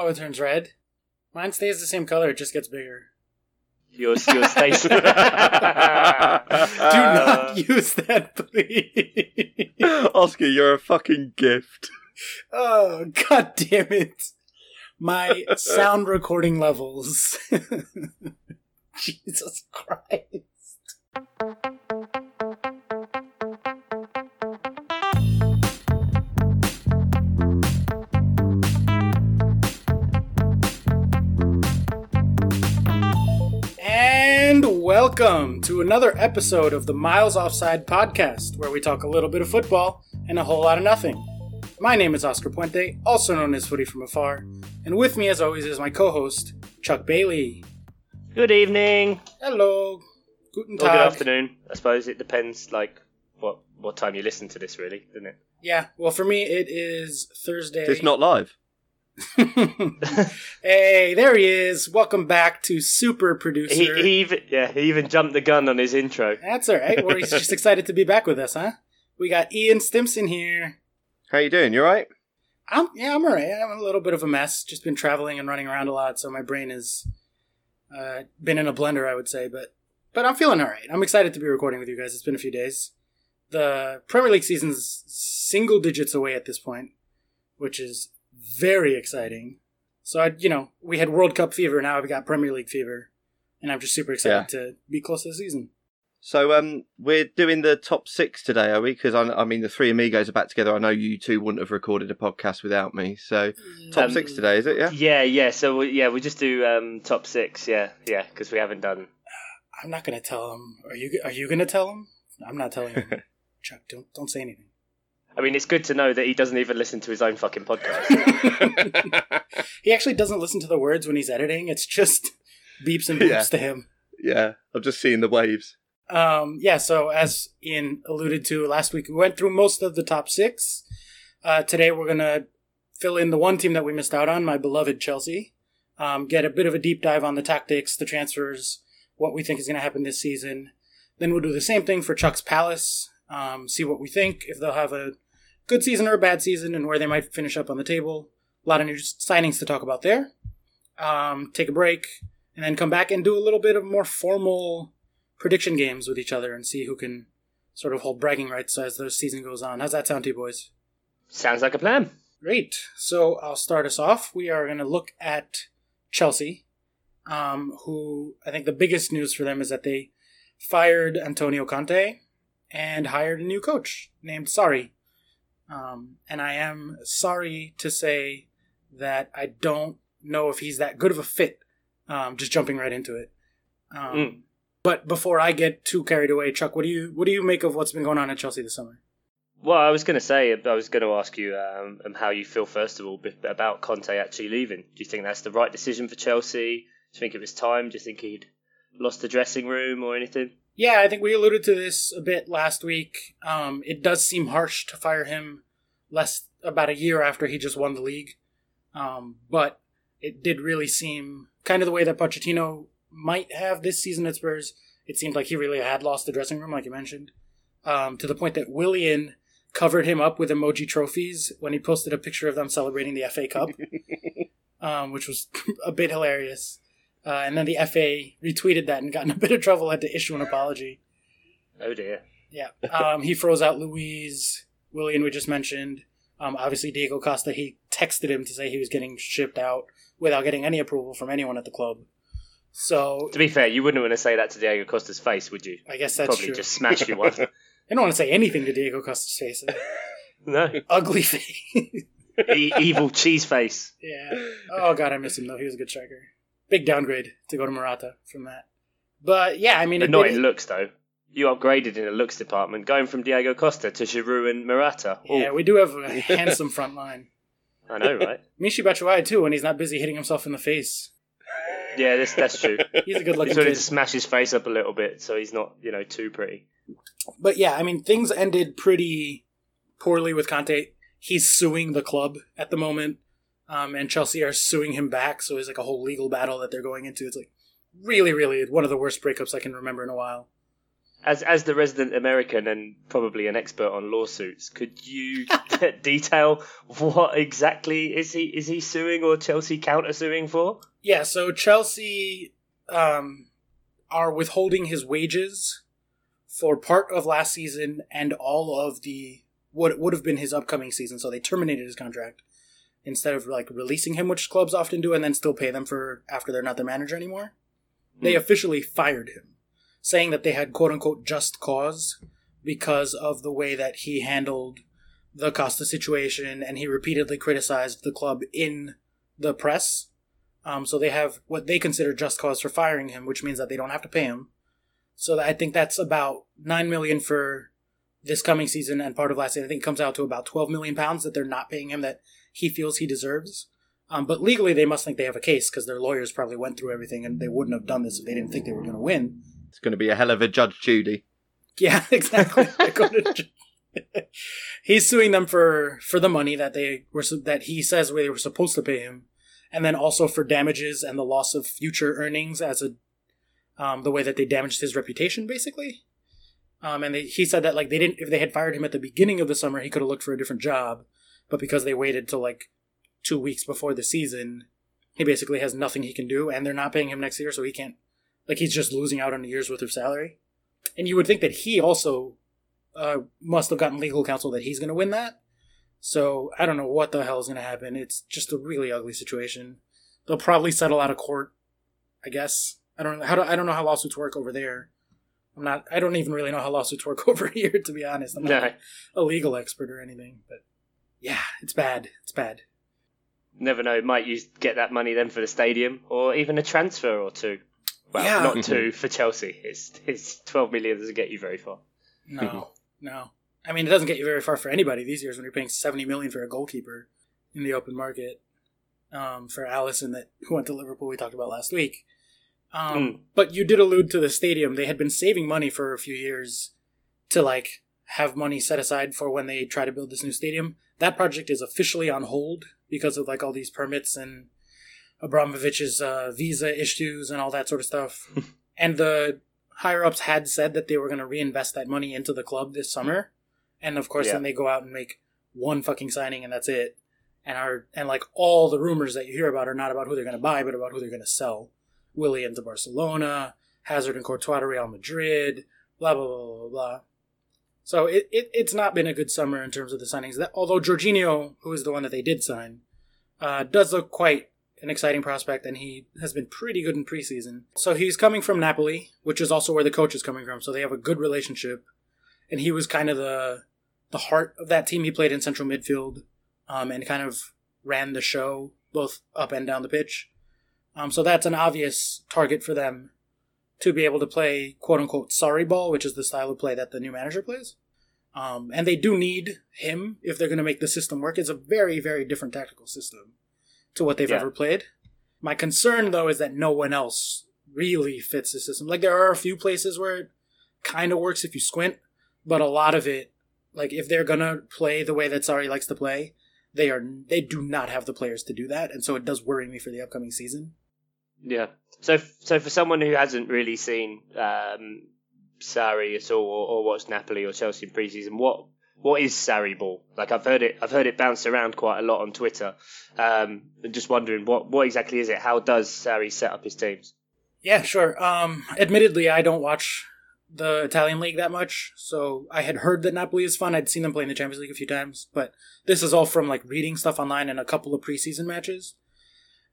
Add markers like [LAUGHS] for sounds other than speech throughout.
Oh, it turns red. Mine stays the same color. It just gets bigger. Yours, yours stays. [LAUGHS] [LAUGHS] Do not uh, use that, please. Oscar, you're a fucking gift. Oh, god damn it. My sound [LAUGHS] recording levels. Jesus Christ. Welcome to another episode of the Miles Offside podcast, where we talk a little bit of football and a whole lot of nothing. My name is Oscar Puente, also known as Footy from Afar, and with me, as always, is my co-host Chuck Bailey. Good evening. Hello, guten Or good Tag. afternoon. I suppose it depends, like what what time you listen to this, really, doesn't it? Yeah, well, for me, it is Thursday. It's not live. [LAUGHS] hey, there he is. Welcome back to Super He, Producer. he even yeah, he even jumped the gun on his intro. That's all right. Well, he's just [LAUGHS] excited to be back with us, huh? We got Ian Stimson here. How you doing? You alright? I'm yeah, I'm alright. I'm a little bit of a mess. Just been traveling and running around a lot, so my brain has uh, been in a blender, I would say. But but I'm feeling alright. I'm excited to be recording with you guys. It's been a few days. The Premier League season's single digits away at this point, which is very exciting. So I, you know, we had World Cup fever. Now I've got Premier League fever, and I'm just super excited to be close to the season. So um, we're doing the top six today, are we? Because I, I mean, the three amigos are back together. I know you two wouldn't have recorded a podcast without me. So top Um, six today, is it? Yeah. Yeah, yeah. So we, yeah, we just do um, top six. Yeah, yeah, because we haven't done. I'm not gonna tell him. Are you? Are you gonna tell him? I'm not telling him. [LAUGHS] Chuck, don't don't say anything. I mean, it's good to know that he doesn't even listen to his own fucking podcast. [LAUGHS] [LAUGHS] he actually doesn't listen to the words when he's editing. It's just [LAUGHS] beeps and boops Yeah. to him. yeah. I'm just seeing the waves. Um, yeah. So as Ian alluded to last week, we went through most of the top six. Uh, today we're gonna fill in the one team that we missed out on, my beloved Chelsea. Um, get a bit of a deep dive on the tactics, the transfers, what we think is gonna happen this season. Then we'll do the same thing for Chuck's Palace. Um, see what we think if they'll have a good season or a bad season, and where they might finish up on the table. A lot of new signings to talk about there. Um, take a break, and then come back and do a little bit of more formal prediction games with each other and see who can sort of hold bragging rights as the season goes on. How's that sound to you, boys? Sounds like a plan. Great. So I'll start us off. We are going to look at Chelsea, um, who I think the biggest news for them is that they fired Antonio Conte and hired a new coach named Sarri. Um, and I am sorry to say that I don't know if he's that good of a fit. Um, just jumping right into it. Um, Mm. But before I get too carried away, Chuck, what do you what do you make of what's been going on at Chelsea this summer? Well, I was going to say, I was going to ask you um, um, how you feel first of all about Conte actually leaving. Do you think that's the right decision for Chelsea? Do you think it was time? Do you think he'd lost the dressing room or anything? Yeah, I think we alluded to this a bit last week. Um, it does seem harsh to fire him less about a year after he just won the league, um, but it did really seem kind of the way that Pochettino might have this season at Spurs. It seemed like he really had lost the dressing room, like you mentioned, um, to the point that Willian covered him up with emoji trophies when he posted a picture of them celebrating the FA Cup, [LAUGHS] um, which was [LAUGHS] a bit hilarious. Uh, and then the FA retweeted that and got in a [LAUGHS] bit of trouble, had to issue an apology. Oh dear. Yeah. Um, he froze out Luiz, Willian, we just mentioned. Um, obviously, Diego Costa, he texted him to say he was getting shipped out without getting any approval from anyone at the club. So To be fair, you wouldn't want to say that to Diego Costa's face, would you? I guess that's Probably true. just smash you one. I [LAUGHS] don't want to say anything to Diego Costa's face. [LAUGHS] no. Ugly face. E- evil cheese face. yeah. Oh, God, I miss him, though. He was a good striker. Big downgrade to go to Morata from that. But yeah, I mean, But it not in looks, though. You upgraded in the looks department, going from Diego Costa to Giroud and Morata. Ooh, Yeah, we do have a [LAUGHS] handsome front line. I know, right? [LAUGHS] Michy Batshuayi, too, when he's not busy hitting himself in the face. Yeah, this, that's true. [LAUGHS] He's a good looking He's wanted to smash his face up a little bit, so he's not, you know, too pretty. But yeah, I mean, things ended pretty poorly with Conte. He's suing the club at the moment, um, and Chelsea are suing him back. So it's like a whole legal battle that they're going into. It's like really, really one of the worst breakups I can remember in a while. as as the resident American and probably an expert on lawsuits, could you [LAUGHS] detail what exactly is he is he suing or Chelsea countersuing for? Yeah, so Chelsea um, are withholding his wages for part of last season and all of the what would have been his upcoming season. So they terminated his contract instead of like releasing him, which clubs often do, and then still pay them for after they're not the manager anymore. They hmm. officially fired him saying that they had quote unquote just cause because of the way that he handled the Costa situation and he repeatedly criticized the club in the press. Um, so they have what they consider just cause for firing him, which means that they don't have to pay him. So I think that's about nine million for this coming season and part of last season. I think it comes out to about twelve million pounds that they're not paying him that he feels he deserves. Um, but legally, they must think they have a case because their lawyers probably went through everything and they wouldn't have done this if they didn't think they were going to win. It's going to be a hell of a Judge Judy. Yeah, [LAUGHS] exactly. [LAUGHS] He's suing them for for the money that they were that he says they were supposed to pay him, and then also for damages and the loss of future earnings as a um, the way that they damaged his reputation, basically. Um, and they, he said that like they didn't if they had fired him at the beginning of the summer, he could have looked for a different job, but because they waited till like two weeks before the season, he basically has nothing he can do, and they're not paying him next year, so he can't like he's just losing out on a year's worth of salary. And you would think that he also uh, must have gotten legal counsel that he's going to win that. So I don't know what the hell is going to happen. It's just a really ugly situation. They'll probably settle out of court, I guess. I don't know how do, I don't know how lawsuits work over there. I'm not. I don't even really know how lawsuits work [LAUGHS] over here, to be honest. I'm not a legal expert or anything, but yeah, it's bad. It's bad. Never know. Might you get that money then for the stadium, or even a transfer or two. Well, yeah. not two [LAUGHS] for Chelsea. It's it's twelve million doesn't get you very far. No, no. I mean, it doesn't get you very far for anybody these years when you're paying seventy million for a goalkeeper in the open market. Um, for Alisson that who went to Liverpool, we talked about last week. Um, mm. But you did allude to the stadium. They had been saving money for a few years to like have money set aside for when they try to build this new stadium. That project is officially on hold because of like all these permits and Abramovich's uh, visa issues and all that sort of stuff. [LAUGHS] and the higher ups had said that they were going to reinvest that money into the club this summer. And of course, yeah. then they go out and make one fucking signing and that's it. And are and like all the rumors that you hear about are not about who they're going to buy, but about who they're going to sell. Willian to Barcelona, Hazard and Courtois to Real Madrid, blah blah blah blah blah. So it, it it's not been a good summer in terms of the signings. That although Jorginho, who is the one that they did sign, uh, does look quite an exciting prospect, and he has been pretty good in preseason. So he's coming from Napoli, which is also where the coach is coming from. So they have a good relationship, and he was kind of the the heart of that team. He played in central midfield, um, and kind of ran the show both up and down the pitch. Um, so that's an obvious target for them to be able to play quote unquote Sarri ball, which is the style of play that the new manager plays. Um, and they do need him if they're going to make the system work. It's a very, very different tactical system to what they've yeah. ever played. My concern, though, is that no one else really fits the system. Like, there are a few places where it kind of works if you squint, but a lot of it, like, if they're gonna play the way that Sarri likes to play, they are they do not have the players to do that, and so it does worry me for the upcoming season. Yeah. So, so for someone who hasn't really seen um, Sarri at all, or, or watched Napoli or Chelsea in preseason, what what is Sarri ball? Like I've heard it, I've heard it bounce around quite a lot on Twitter. Um, and just wondering what what exactly is it? How does Sarri set up his teams? Yeah, sure. Um, admittedly, I don't watch the Italian league that much, so I had heard that Napoli is fun. I'd seen them play in the Champions League a few times, but this is all from like reading stuff online and a couple of preseason matches.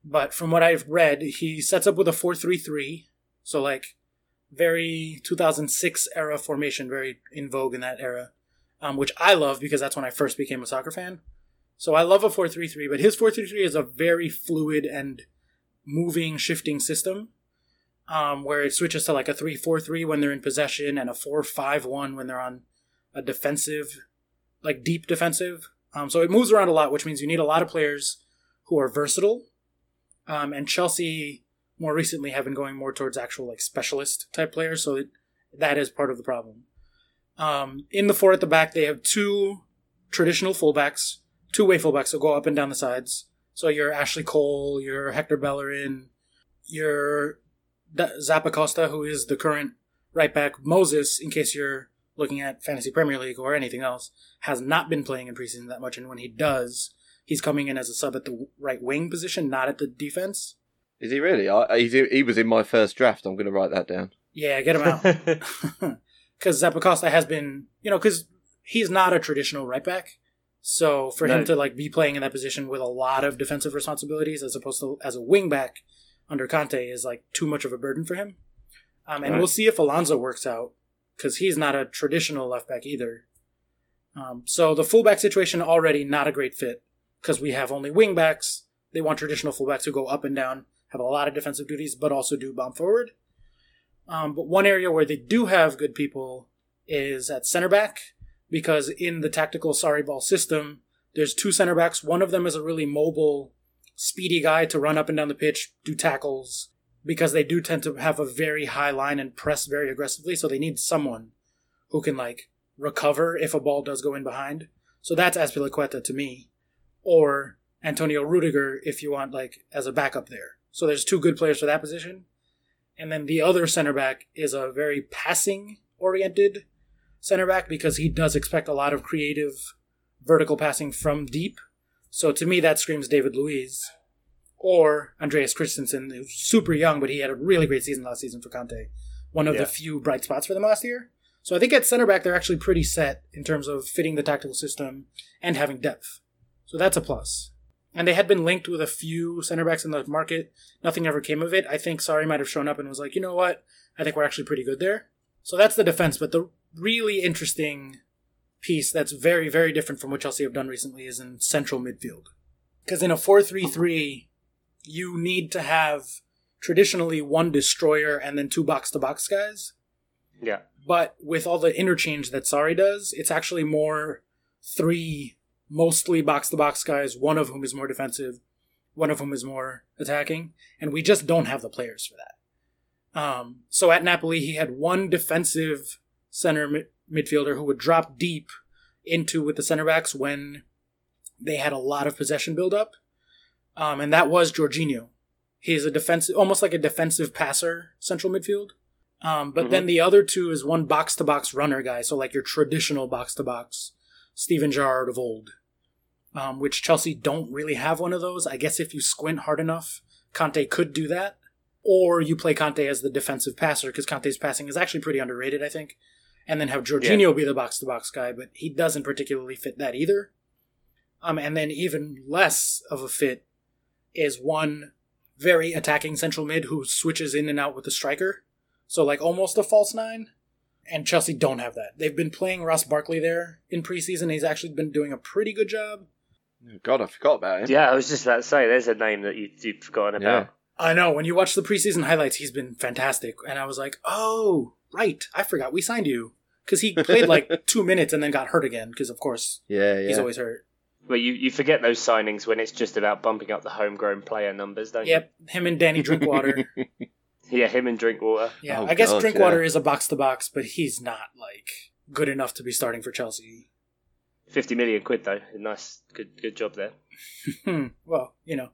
But from what I've read, he sets up with a four-three-three, so like very 2006 era formation, very in vogue in that era um, which I love because that's when I first became a soccer fan. So I love a 4-3-3, but his 4-3-3 is a very fluid and moving, shifting system, um, where it switches to like a 3-4-3 when they're in possession and a 4-5-1 when they're on a defensive, like deep defensive. Um, so it moves around a lot, which means you need a lot of players who are versatile. Um, and Chelsea more recently have been going more towards actual like specialist type players, so it, that is part of the problem. Um, in the four at the back, they have two traditional fullbacks, two way fullbacks that go up and down the sides. So you're Ashley Cole, you're Hector Bellerin, your Zappacosta, who is the current right back Moses, in case you're looking at Fantasy Premier League or anything else, has not been playing in preseason that much. And when he does, he's coming in as a sub at the right wing position, not at the defense. Is he really? I, he's, he was in my first draft. I'm going to write that down. Yeah, get him out. [LAUGHS] [LAUGHS] Because Zappacosta has been, you know, because he's not a traditional right back. So for no. him to like be playing in that position with a lot of defensive responsibilities as opposed to as a wing back under Conte is like too much of a burden for him. Um, and right. we'll see if Alonso works out because he's not a traditional left back either. Um, so the fullback situation already not a great fit because we have only wing backs. They want traditional fullbacks who go up and down, have a lot of defensive duties, but also do bomb forward. Um, but one area where they do have good people is at center back because in the tactical Sarri ball system, there's two center backs. One of them is a really mobile, speedy guy to run up and down the pitch, do tackles, because they do tend to have a very high line and press very aggressively. So they need someone who can like recover if a ball does go in behind. So that's Azpilicueta to me, or Antonio Rudiger if you want like as a backup there. So there's two good players for that position, and then the other center back is a very passing oriented center back because he does expect a lot of creative vertical passing from deep. So to me, that screams David Luiz or Andreas Christensen, who's super young, but he had a really great season last season for Conte. One of yeah. the few bright spots for them last year. So I think at center back, they're actually pretty set in terms of fitting the tactical system and having depth. So that's a plus. And they had been linked with a few center backs in the market. Nothing ever came of it. I think Sarri might have shown up and was like, you know what? I think we're actually pretty good there. So that's the defense. But the really interesting piece that's very, very different from what Chelsea have done recently is in central midfield. Because in a 4 3 3, you need to have traditionally one destroyer and then two box to box guys. Yeah. But with all the interchange that Sarri does, it's actually more three mostly box to box guys, one of whom is more defensive, one of whom is more attacking, and we just don't have the players for that. Um, so at Napoli, he had one defensive center mid- midfielder who would drop deep into with the center backs when they had a lot of possession build up. Um, and that was Jorginho. He's a defensive, almost like a defensive passer, central midfield. Um, but mm-hmm. then the other two is one box to box runner guy, so like your traditional box to box Steven Gerrard of old, um, which Chelsea don't really have one of those. I guess if you squint hard enough, Kante could do that. Or you play Kante as the defensive passer because Kante's passing is actually pretty underrated, I think and then have Jorginho yeah. be the box to box guy, but he doesn't particularly fit that either. Um, and then even less of a fit is one very attacking central mid who switches in and out with the striker. So like almost a false nine. And Chelsea don't have that. They've been playing Ross Barkley there in preseason. He's actually been doing a pretty good job. God, I forgot about him. Yeah, I was just about to say, there's a name that you, you've forgotten about. Yeah. I know. When you watch the preseason highlights, he's been fantastic. And I was like, oh, right. I forgot we signed you because he played like [LAUGHS] two minutes and then got hurt again because of course yeah, yeah. he's always hurt. But you, you forget those signings when it's just about bumping up the homegrown player numbers, don't yep. you? Yep, him and Danny Drinkwater. [LAUGHS] yeah, him and Drinkwater. Yeah, oh, I guess God, Drinkwater yeah. is a box to box, but he's not like good enough to be starting for Chelsea. Fifty million quid though, nice, good, good job there. well, you know,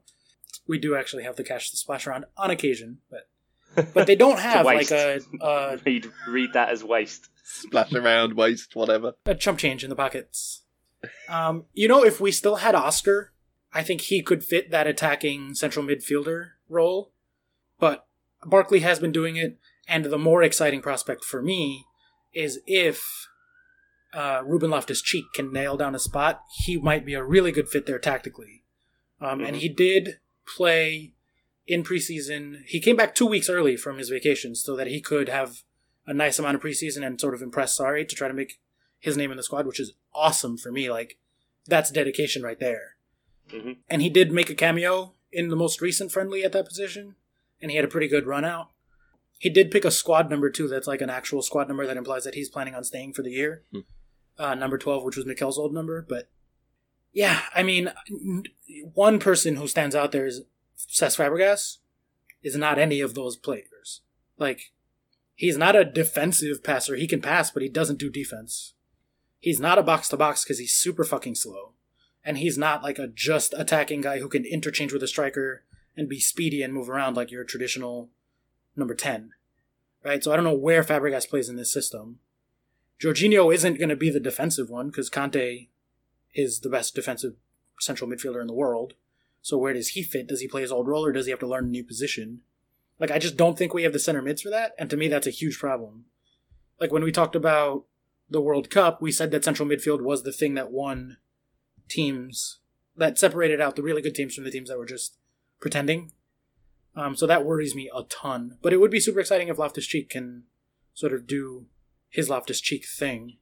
we do actually have the cash to splash around on occasion, but [LAUGHS] but they don't have like a, a [LAUGHS] read read that as waste. Splash around, waste, whatever. A chump change in the pockets. Um, you know, if we still had Oscar, I think he could fit that attacking central midfielder role. But Barkley has been doing it, and the more exciting prospect for me is if uh, Ruben Loftus Cheek can nail down a spot, he might be a really good fit there tactically. Um, mm-hmm. And he did play in preseason. He came back two weeks early from his vacation so that he could have a nice amount of preseason and sort of impress Sarri to try to make his name in the squad, which is awesome for me. Like, that's dedication right there. Mm-hmm. And he did make a cameo in the most recent friendly at that position, and he had a pretty good run out. He did pick a squad number too. That's like an actual squad number that implies that he's planning on staying for the year. Mm. Uh, number twelve, which was Mikel's old number, but yeah, I mean, one person who stands out there is Cesc Fabregas is not any of those players. Like, he's not a defensive passer. He can pass, but he doesn't do defense. He's not a box to box because he's super fucking slow. And he's not like a just attacking guy who can interchange with a striker and be speedy and move around like your traditional number 10. right? So I don't know where Fabregas plays in this system. Jorginho isn't going to be the defensive one because Kante is the best defensive central midfielder in the world. So where does he fit? Does he play his old role or does he have to learn a new position? Like I just don't think we have the center mids for that, and to me that's a huge problem. Like when we talked about the World Cup, we said that central midfield was the thing that won teams that separated out the really good teams from the teams that were just pretending. Um, so that worries me a ton. But it would be super exciting if Loftus Cheek can sort of do his Loftus Cheek thing.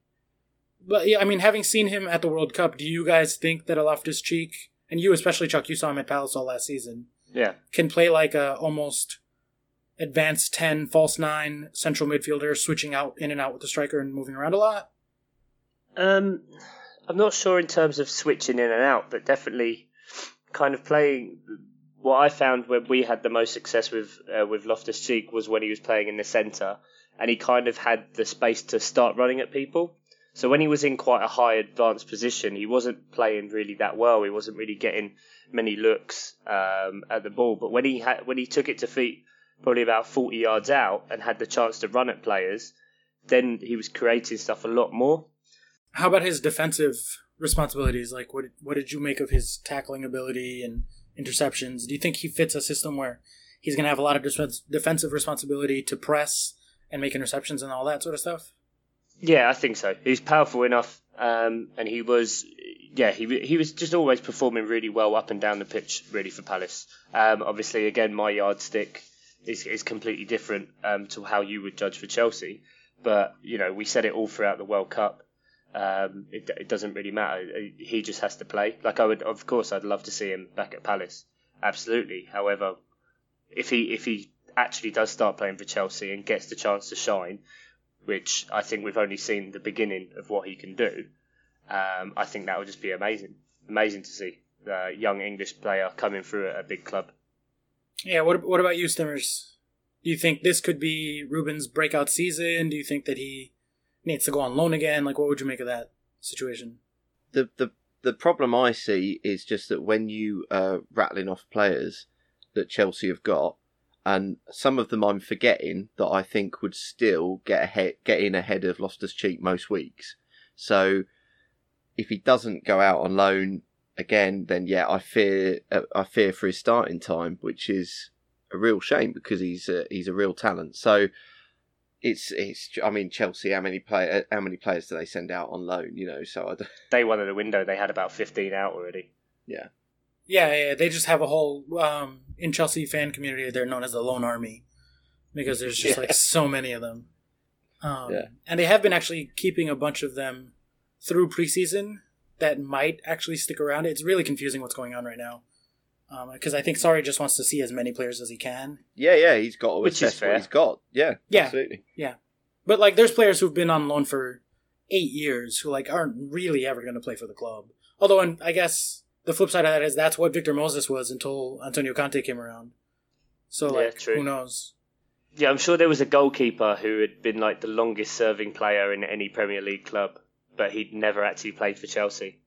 But yeah, I mean, having seen him at the World Cup, do you guys think that a Loftus Cheek, and you especially, Chuck, you saw him at Palace all last season, Yeah. can play like a almost advanced 10, false 9 central midfielder, switching out in and out with the striker and moving around a lot? Um, I'm not sure in terms of switching in and out, but definitely kind of playing. What I found when we had the most success with uh, with Loftus Cheek was when he was playing in the centre, and he kind of had the space to start running at people. So when he was in quite a high advanced position, he wasn't playing really that well. He wasn't really getting many looks um, at the ball. But when he had when he took it to feet, probably about 40 yards out, and had the chance to run at players, then he was creating stuff a lot more. How about his defensive responsibilities? Like, what what did you make of his tackling ability and interceptions? Do you think he fits a system where he's going to have a lot of defense, defensive responsibility to press and make interceptions and all that sort of stuff? Yeah, I think so. He's powerful enough, um, and he was, yeah, he he was just always performing really well up and down the pitch, really for Palace. Um, obviously, again, my yardstick is is completely different um, to how you would judge for Chelsea, but you know we said it all throughout the World Cup. Um, it, it doesn't really matter. He just has to play. Like I would, of course, I'd love to see him back at Palace. Absolutely. However, if he if he actually does start playing for Chelsea and gets the chance to shine, which I think we've only seen the beginning of what he can do, um, I think that would just be amazing. Amazing to see the young English player coming through at a big club. Yeah. What what about you, Stimmers? Do you think this could be Ruben's breakout season? Do you think that he needs to go on loan again? Like, what would you make of that situation? the the the problem I see is just that when you are rattling off players that Chelsea have got, and some of them I'm forgetting that I think would still get ahead, get in ahead of Loftus Cheek most weeks. So if he doesn't go out on loan again, then yeah, I fear uh, I fear for his starting time, which is a real shame because he's a, he's a real talent. So it's it's I mean Chelsea, how many play how many players do they send out on loan? You know, so I don't- [LAUGHS] Day one of the window, they had about 15 out already. Yeah, yeah, they just have a whole um, in Chelsea fan community. They're known as the Loan Army because there's just Yeah. like [LAUGHS] so many of them. Um, Yeah. and they have been actually keeping a bunch of them through preseason that might actually stick around. It's really confusing what's going on right now Um, because I think Sarri just wants to see as many players as he can. Yeah, yeah, he's got to Which is assess what he's got. Yeah, Yeah. absolutely. Yeah, but like, there's players who've been on loan for eight years who like aren't really ever going to play for the club. Although, and I guess the flip side of that is that's what Victor Moses was until Antonio Conte came around. So Yeah, like, true. who knows? Yeah, I'm sure there was a goalkeeper who had been like the longest serving player in any Premier League club, but he'd never actually played for Chelsea.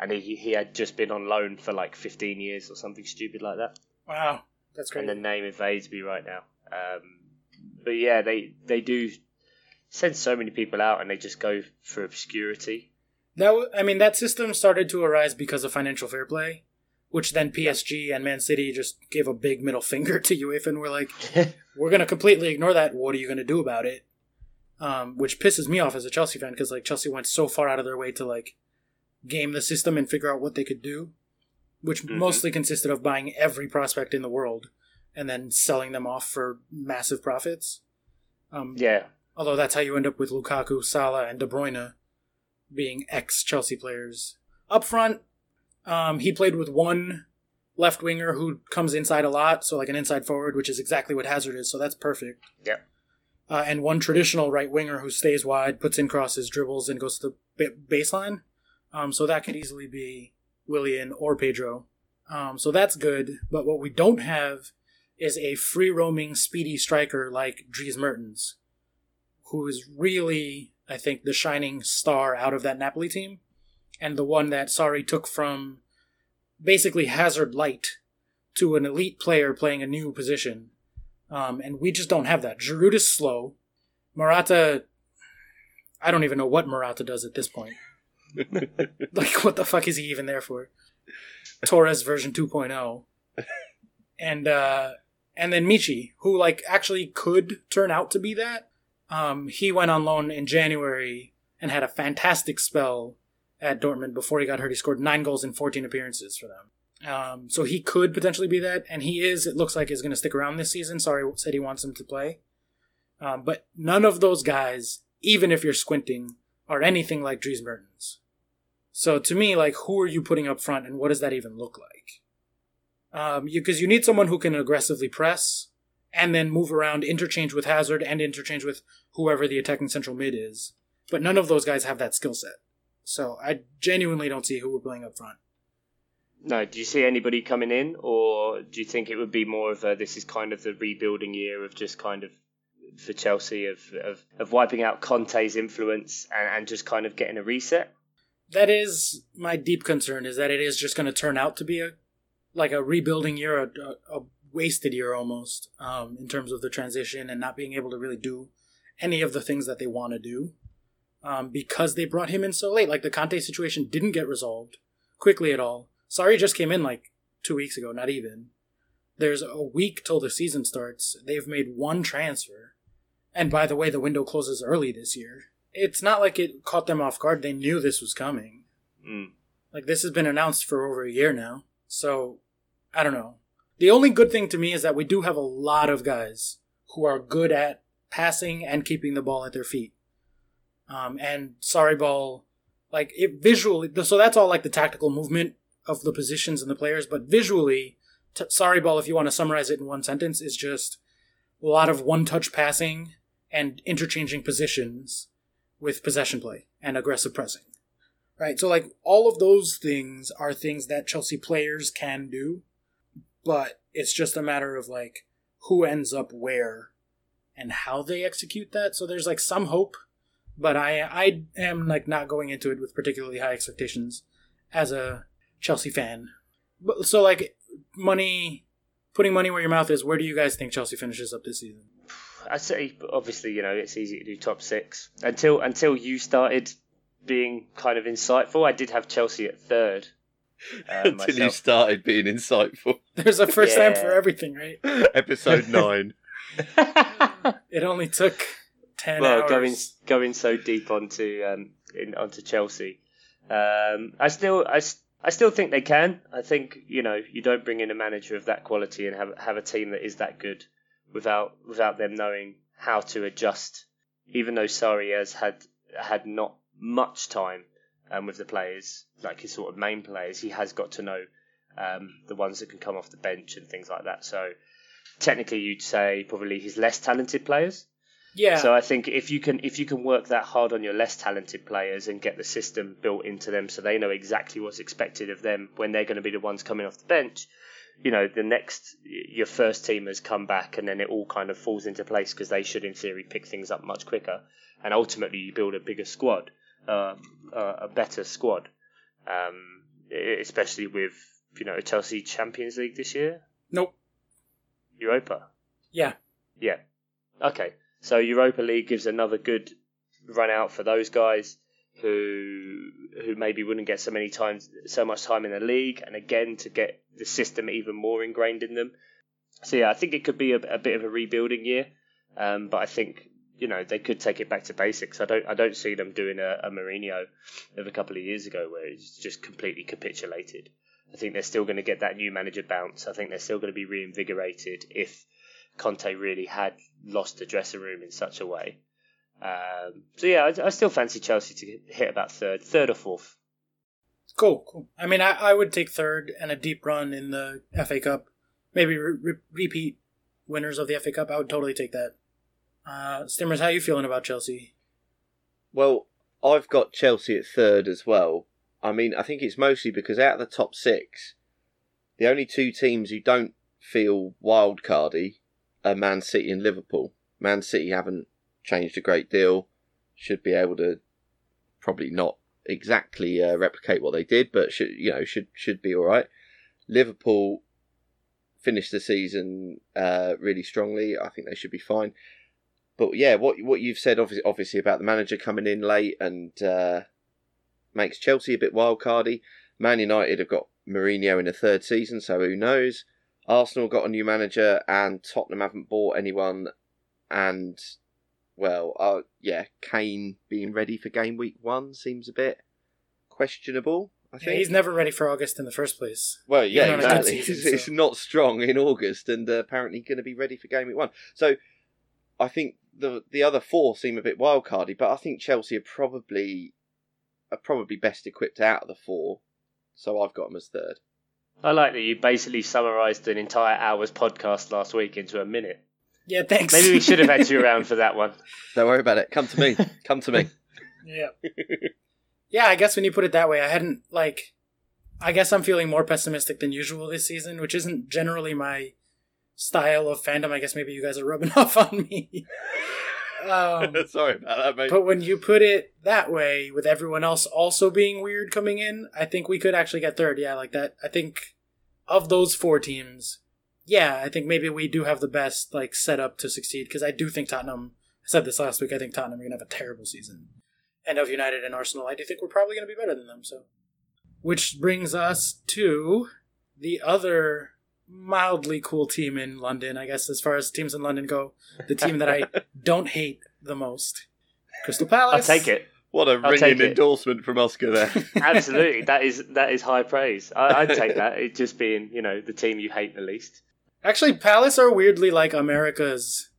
And he, he had just been on loan for like 15 years or something stupid like that. Wow, that's crazy. And the name evades me right now. Um, but yeah, they, they do send so many people out and they just go for obscurity. That I mean, that system started to arise because of financial fair play, which then PSG and Man City just gave a big middle finger [LAUGHS] to UEFA and were like, [LAUGHS] "We're going to completely ignore that. What are you going to do about it?" Um, which pisses me off as a Chelsea fan because like Chelsea went so far out of their way to like game the system and figure out what they could do, which Mhm. mostly consisted of buying every prospect in the world and then selling them off for massive profits. Um, yeah, Although that's how you end up with Lukaku, Salah, and De Bruyne being ex Chelsea players. Up front, um, he played with one left winger who comes inside a lot, so like an inside forward, which is exactly what Hazard is, so that's perfect. Yeah. Uh, and one traditional right winger who stays wide, puts in crosses, dribbles, and goes to the baseline. Um, so that could easily be Willian or Pedro. Um, so that's good, but what we don't have is a free roaming, speedy striker like Dries Mertens who is really, I think, the shining star out of that Napoli team, and the one that Sarri took from basically Hazard light to an elite player playing a new position. Um, and we just don't have that. Giroud is slow. Morata, I don't even know what Morata does at this point. [LAUGHS] like, what the fuck is he even there for? Torres version 2.0. And, uh, and then Michy, who, like, actually could turn out to be that. Um, he went on loan in January and had a fantastic spell at Dortmund before he got hurt. He scored nine goals in 14 appearances for them. Um, so he could potentially be that, and he is. It looks like is going to stick around this season. Sarri, said he wants him to play, um, but none of those guys, even if you're squinting, are anything like Dries Mertens. So to me, like, who are you putting up front, and what does that even look like? Um, because you, you need someone who can aggressively press and then move around, interchange with Hazard and interchange with whoever the attacking central mid is. But none of those guys have that skill set. So I genuinely don't see who we're playing up front. No, do you see anybody coming in, or do you think it would be more of a this is kind of the rebuilding year of just kind of for Chelsea of of, of wiping out Conte's influence and, and just kind of getting a reset? That is my deep concern is that it is just going to turn out to be a like a rebuilding year, a, a wasted year almost um, in terms of the transition and not being able to really do any of the things that they want to do um, because they brought him in so late. Like the Conte situation didn't get resolved quickly at all. Sarri just came in like two weeks ago, not even. There's a week till the season starts. They've made one transfer. And by the way, the window closes early this year. It's not like it caught them off guard. They knew this was coming. Mm. Like, this has been announced for over a year now. So, I don't know. The only good thing to me is that we do have a lot of guys who are good at passing and keeping the ball at their feet. Um, and Sarri ball, like it visually, so that's all like the tactical movement of the positions and the players, but visually, t- Sarri ball, if you want to summarize it in one sentence, is just a lot of one touch passing and interchanging positions with possession play and aggressive pressing. Right? So, like, all of those things are things that Chelsea players can do, but it's just a matter of, like, who ends up where and how they execute that. So, there's, like, some hope, but I, I am, like, not going into it with particularly high expectations as a Chelsea fan. But, so, like, money, putting money where your mouth is, where do you guys think Chelsea finishes up this season? I'd say, obviously, you know, it's easy to do top six. Until until you started being kind of insightful, I did have Chelsea at third. Uh, [LAUGHS] Until myself. you started being insightful. [LAUGHS] There's a first yeah. time for everything, right? [LAUGHS] Episode nine. it only took ten well, hours. going going so deep onto um, in, onto Chelsea, um, I still I, I still think they can. I think you know you don't bring in a manager of that quality and have have a team that is that good without without them knowing how to adjust. Even though Sarri has had had not much time um, with the players, like his sort of main players, he has got to know um, the ones that can come off the bench and things like that. So technically, you'd say probably his less talented players. Yeah. So I think if you can if you can work that hard on your less talented players and get the system built into them so they know exactly what's expected of them when they're going to be the ones coming off the bench, you know, the next your first team has come back and then it all kind of falls into place because they should in theory pick things up much quicker and ultimately you build a bigger squad, uh, uh, a better squad, um, especially with you know Chelsea Champions League this year. Nope. Europa. Yeah. Yeah. Okay. So Europa League gives another good run out for those guys who who maybe wouldn't get so many times so much time in the league, and again to get the system even more ingrained in them. So yeah, I think it could be a, a bit of a rebuilding year, um, but I think you know they could take it back to basics. I don't I don't see them doing a, a Mourinho of a couple of years ago where it's just completely capitulated. I think they're still going to get that new manager bounce. I think they're still going to be reinvigorated if Conte really had lost the dressing room in such a way. Um, so yeah, I, I, still fancy Chelsea to hit about third, third or fourth. Cool, cool. I mean, I, I would take third and a deep run in the FA Cup. Maybe re- re- repeat winners of the FA Cup. I would totally take that. Uh, Stimmers, how are you feeling about Chelsea? Well, I've got Chelsea at third as well. I mean, I think it's mostly because out of the top six, the only two teams who don't feel wild cardy are Man City and Liverpool. Man City haven't changed a great deal. Should be able to probably not exactly uh, replicate what they did, but should you know should should be all right. Liverpool finished the season uh, really strongly. I think they should be fine. but yeah, what what you've said obviously, obviously about the manager coming in late and uh, makes Chelsea a bit wildcardy. Man United have got Mourinho in a third season, so who knows? Arsenal got a new manager, and Tottenham haven't bought anyone. And well, uh, yeah, Kane being ready for game week one seems a bit questionable. I think Yeah, he's never ready for August in the first place. well, yeah, Even on a good exactly. [LAUGHS] season, it's, it's not strong in August, and uh, apparently going to be ready for game week one. So, I think the the other four seem a bit wildcardy, but I think Chelsea are probably are probably best equipped out of the four. So I've got them as third. I like that you basically summarised an entire hour's podcast last week into a minute. Yeah, thanks. Maybe we should have had you [LAUGHS] around for that one. Don't worry about it. Come to me. [LAUGHS] Come to me. Yeah. yeah, I guess when you put it that way, I hadn't like I guess I'm feeling more pessimistic than usual this season, which isn't generally my style of fandom. I guess maybe you guys are rubbing [LAUGHS] off on me. um, Sorry about that, mate. but when you put it that way, with everyone else also being weird coming in, I think we could actually get third. Yeah, like that. I think of those four teams, yeah, I think maybe we do have the best like setup to succeed because I do think Tottenham. I said this last week. I think Tottenham are gonna have a terrible season, and of United and Arsenal, I do think we're probably gonna be better than them. So, which brings us to the other mildly cool team in London. I guess as far as teams in London go, the team that I [LAUGHS] don't hate the most, Crystal Palace. I'll take it. what a I'll ringing endorsement from Oscar there. [LAUGHS] Absolutely, that is that is high praise. I, I'd take that. It just being you know the team you hate the least. Actually, Palace are weirdly like America's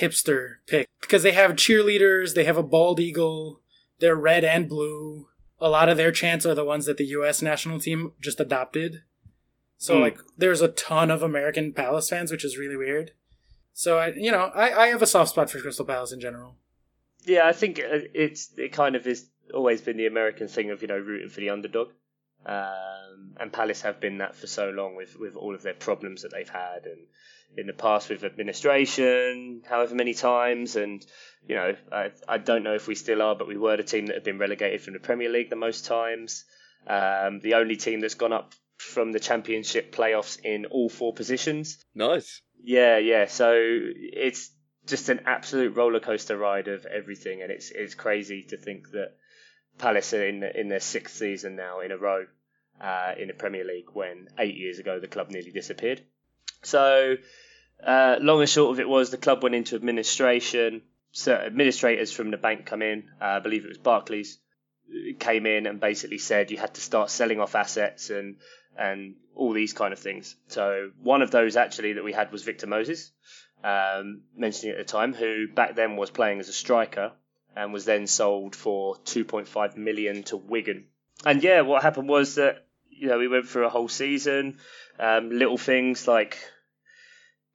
hipster pick because they have cheerleaders, they have a bald eagle, they're red and blue. A lot of their chants are the ones that the U.S. national team just adopted. So, Hmm. like, there's a ton of American Palace fans, which is really weird. So, I, you know, I, I have a soft spot for Crystal Palace in general. Yeah, I think uh, it's it kind of is always been the American thing of you know rooting for the underdog, um, and Palace have been that for so long with with all of their problems that they've had and in the past with administration, however many times, and you know I I don't know if we still are, but we were the team that have been relegated from the Premier League the most times. Um, the only team that's gone up from the Championship playoffs in all four positions. nice. Yeah, yeah. So it's just an absolute roller coaster ride of everything, and it's it's crazy to think that Palace are in in their sixth season now in a row uh, in the Premier League when eight years ago the club nearly disappeared. So uh, long and short of it was the club went into administration. So administrators from the bank come in. Uh, I believe it was Barclays came in and basically said you had to start selling off assets and and all these kind of things. So one of those actually that we had was Victor Moses, um, mentioning at the time, who back then was playing as a striker and was then sold for 2.5 million to Wigan. And yeah, what happened was that you know we went through a whole season, um, little things like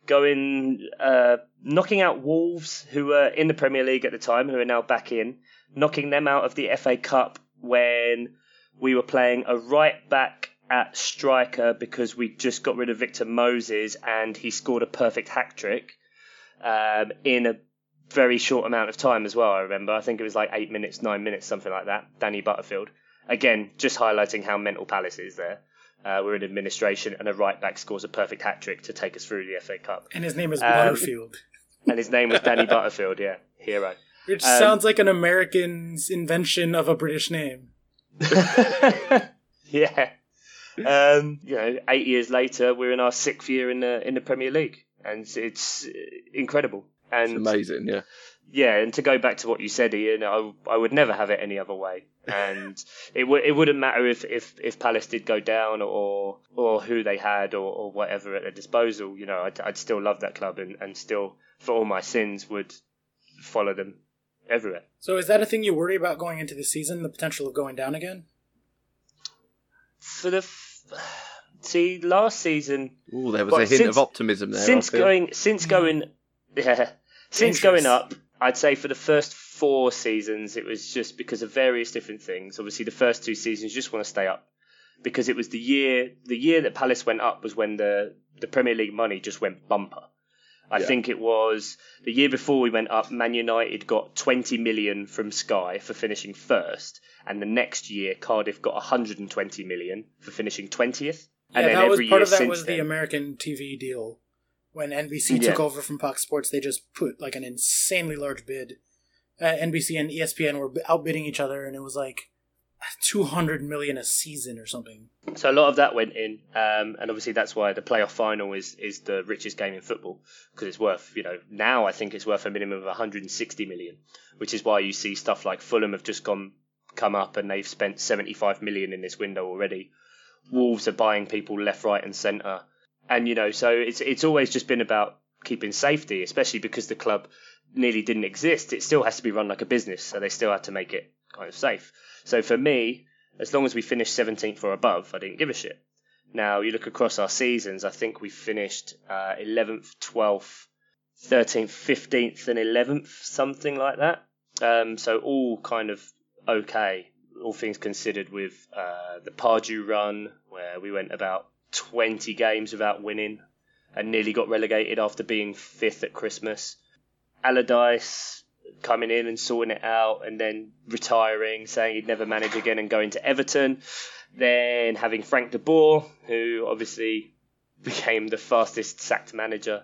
going uh, knocking out Wolves, who were in the Premier League at the time, who are now back in, knocking them out of the FA Cup when we were playing a right back at striker because we just got rid of Victor Moses and he scored a perfect hat trick um, in a very short amount of time as well. I remember, I think it was like eight minutes, nine minutes, something like that. Danny Butterfield. Again, just highlighting how mental Palace is there. Uh, we're in administration, and a right back scores a perfect hat trick to take us through the FA Cup. And his name is Um, Butterfield, [LAUGHS] And his name was Danny Butterfield, yeah, hero. which um, sounds like an American's invention of a British name. [LAUGHS] yeah. Um, you know, eight years later, we're in our sixth year in the in the Premier League, and it's, it's incredible. It's amazing, yeah. yeah, and to go back to what you said, Ian, I, I would never have it any other way. [LAUGHS] And it would it wouldn't matter if, if, if Palace did go down or or who they had or, or whatever at their disposal. You know, I'd, I'd still love that club and, and still, for all my sins, would follow them everywhere. So, is that a thing you worry about going into the season? The potential of going down again? For the f- [SIGHS] see last season, Oh, there was Well, a hint since- of optimism there. since going since mm. going [LAUGHS] yeah. Since going up i'd say for the first four seasons it was just because of various different things. Obviously the first two seasons you just want to stay up. Because it was the year the year that palace went up was when the the premier league money just went bumper. I Yeah. think it was the year before we went up. Man United got 20 million from Sky for finishing first, and the next year Cardiff got 120 million for finishing 20th. And yeah, then that was part year of that was then, the American TV deal, when NBC Yeah. took over from Fox Sports, they just put like an insanely large bid. Uh, NBC and ESPN were outbidding each other, and it was like two hundred million a season or something. So a lot of that went in, um, and obviously that's why the playoff final is is the richest game in football because it's worth you know now I think it's worth a minimum of 160 million, which is why you see stuff like Fulham have just gone come up and they've spent 75 million in this window already. Wolves are buying people left, right, and centre, and you know so it's it's always just been about keeping safety, especially because the club nearly didn't exist. It still has to be run like a business, so they still had to make it kind of safe. So for me, as long as we finished 17th or above, I didn't give a shit. Now, you look across our seasons, I think we finished uh, 11th, 12th, 13th, 15th, and 11th, something like that. Um, so, all kind of okay, all things considered, with uh, the Pardew run, where we went about 20 games without winning and nearly got relegated after being fifth at Christmas. Allardyce coming in and sorting it out and then retiring, saying he'd never manage again and going to Everton. Then having Frank de Boer, who obviously [LAUGHS] became the fastest sacked manager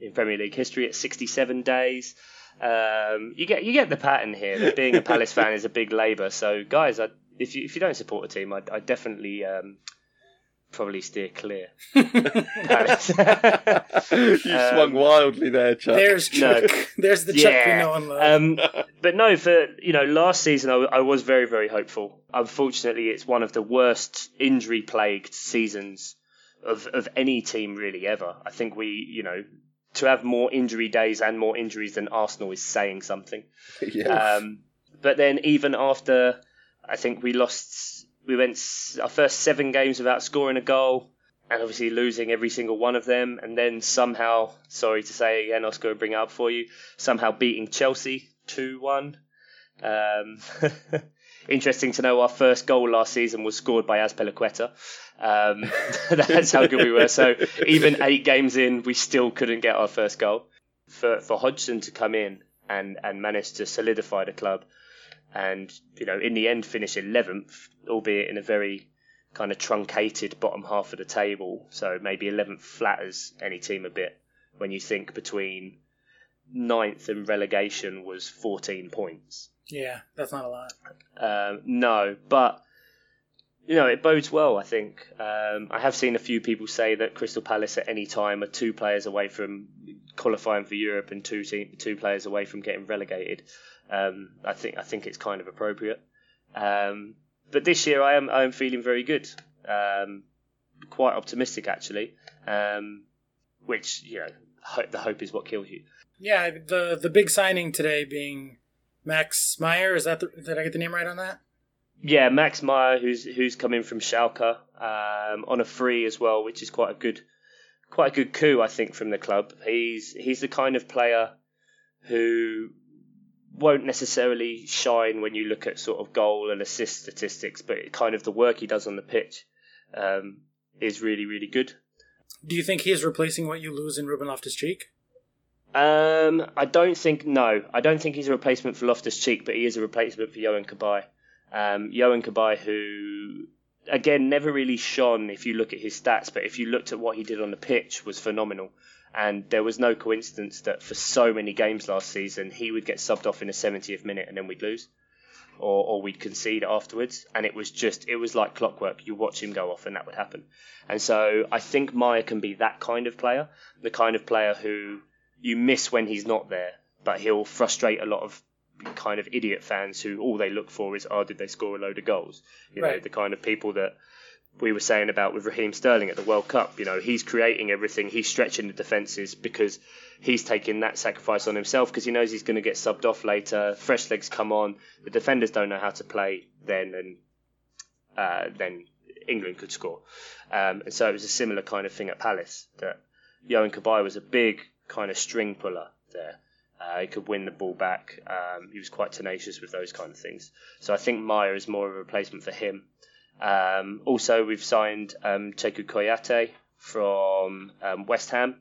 in Premier League history at 67 days. Um, you get you get the pattern here that being a Palace fan is a big labour. So guys, I, if you if you don't support a team, I I definitely um, probably steer clear. [LAUGHS] Palace. you swung wildly there, Chuck. There's No. Chuck. There's the Chuck we know and love. Um, but no, for you know, last season I, I was very, very hopeful. Unfortunately, it's one of the worst injury-plagued seasons of of any team really ever. I think we, you know, to have more injury days and more injuries than Arsenal is saying something. [LAUGHS] yeah. Um, but then even after, I think we lost, we went our first seven games without scoring a goal, and obviously losing every single one of them, and then somehow, sorry to say again, Oscar bring it up for you, somehow beating Chelsea two one. Um, [LAUGHS] interesting to know our first goal last season was scored by Azpilicueta. Um, [LAUGHS] that's how good we were. So even eight games in, we still couldn't get our first goal. For for Hodgson to come in and and manage to solidify the club, and you know in the end finish 11th, albeit in a very kind of truncated bottom half of the table. So maybe 11th flatters any team a bit when you think between ninth and relegation was 14 points. yeah, that's not a lot. Um, no, but you know it bodes well. I think um, I have seen a few people say that Crystal Palace at any time are two players away from qualifying for Europe and two team, two players away from getting relegated. Um, I think I think it's kind of appropriate. Um, but this year I am I am feeling very good, um, quite optimistic actually. Um, which you know ho- the hope is what kills you. Yeah, the the big signing today being Max Meyer. Is that the, did I get the name right on that? Yeah, Max Meyer, who's who's coming from Schalke um, on a free as well, which is quite a good, quite a good coup, I think, from the club. He's he's the kind of player who won't necessarily shine when you look at sort of goal and assist statistics, but kind of the work he does on the pitch um, is really really good. Do you think he is replacing what you lose in Ruben Loftus Cheek? Um, I don't think no, I don't think he's a replacement for Loftus Cheek, but he is a replacement for Yohan Cabaye. Um, Yohan Cabaye, who again never really shone if you look at his stats, but if you looked at what he did on the pitch, was phenomenal. And there was no coincidence that for so many games last season, he would get subbed off in the 70th minute and then we'd lose, or, or we'd concede afterwards. And it was just, it was like clockwork. You watch him go off and that would happen. And so I think Meyer can be that kind of player, the kind of player who you miss when he's not there, but he'll frustrate a lot of kind of idiot fans who all they look for is, oh, did they score a load of goals? You know, the kind of people that we were saying about with Raheem Sterling at the World Cup. You know, he's creating everything, he's stretching the defences because he's taking that sacrifice on himself because he knows he's going to get subbed off later. Fresh legs come on, the defenders don't know how to play then, and uh, then England could score. Um, and so it was a similar kind of thing at Palace that Yohan Cabaye was a big kind of string puller there. Uh, he could win the ball back. Um, he was quite tenacious with those kind of things. So I think Meyer is more of a replacement for him. Um, also, we've signed um, Cheikhou Kouyaté from um, West Ham,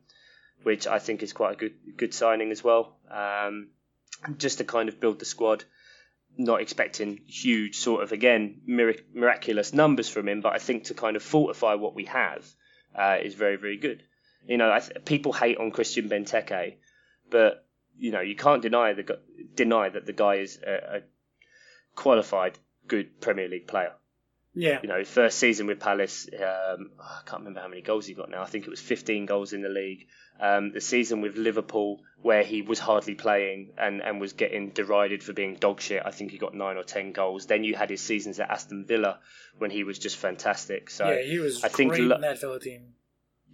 which I think is quite a good good signing as well. Um, just to kind of build the squad. Not expecting huge sort of again mirac- miraculous numbers from him, but I think to kind of fortify what we have uh, is very very good. You know, th- people hate on Christian Benteke, but you know you can't deny the deny that the guy is a, a qualified good Premier League player. Yeah. You know, first season with Palace, um, I can't remember how many goals he got now. I think it was 15 goals in the league. Um, the season with Liverpool, where he was hardly playing and, and was getting derided for being dog shit, I think he got nine or ten goals. Then you had his seasons at Aston Villa when he was just fantastic. So yeah, he was I think great lo- in that Villa team.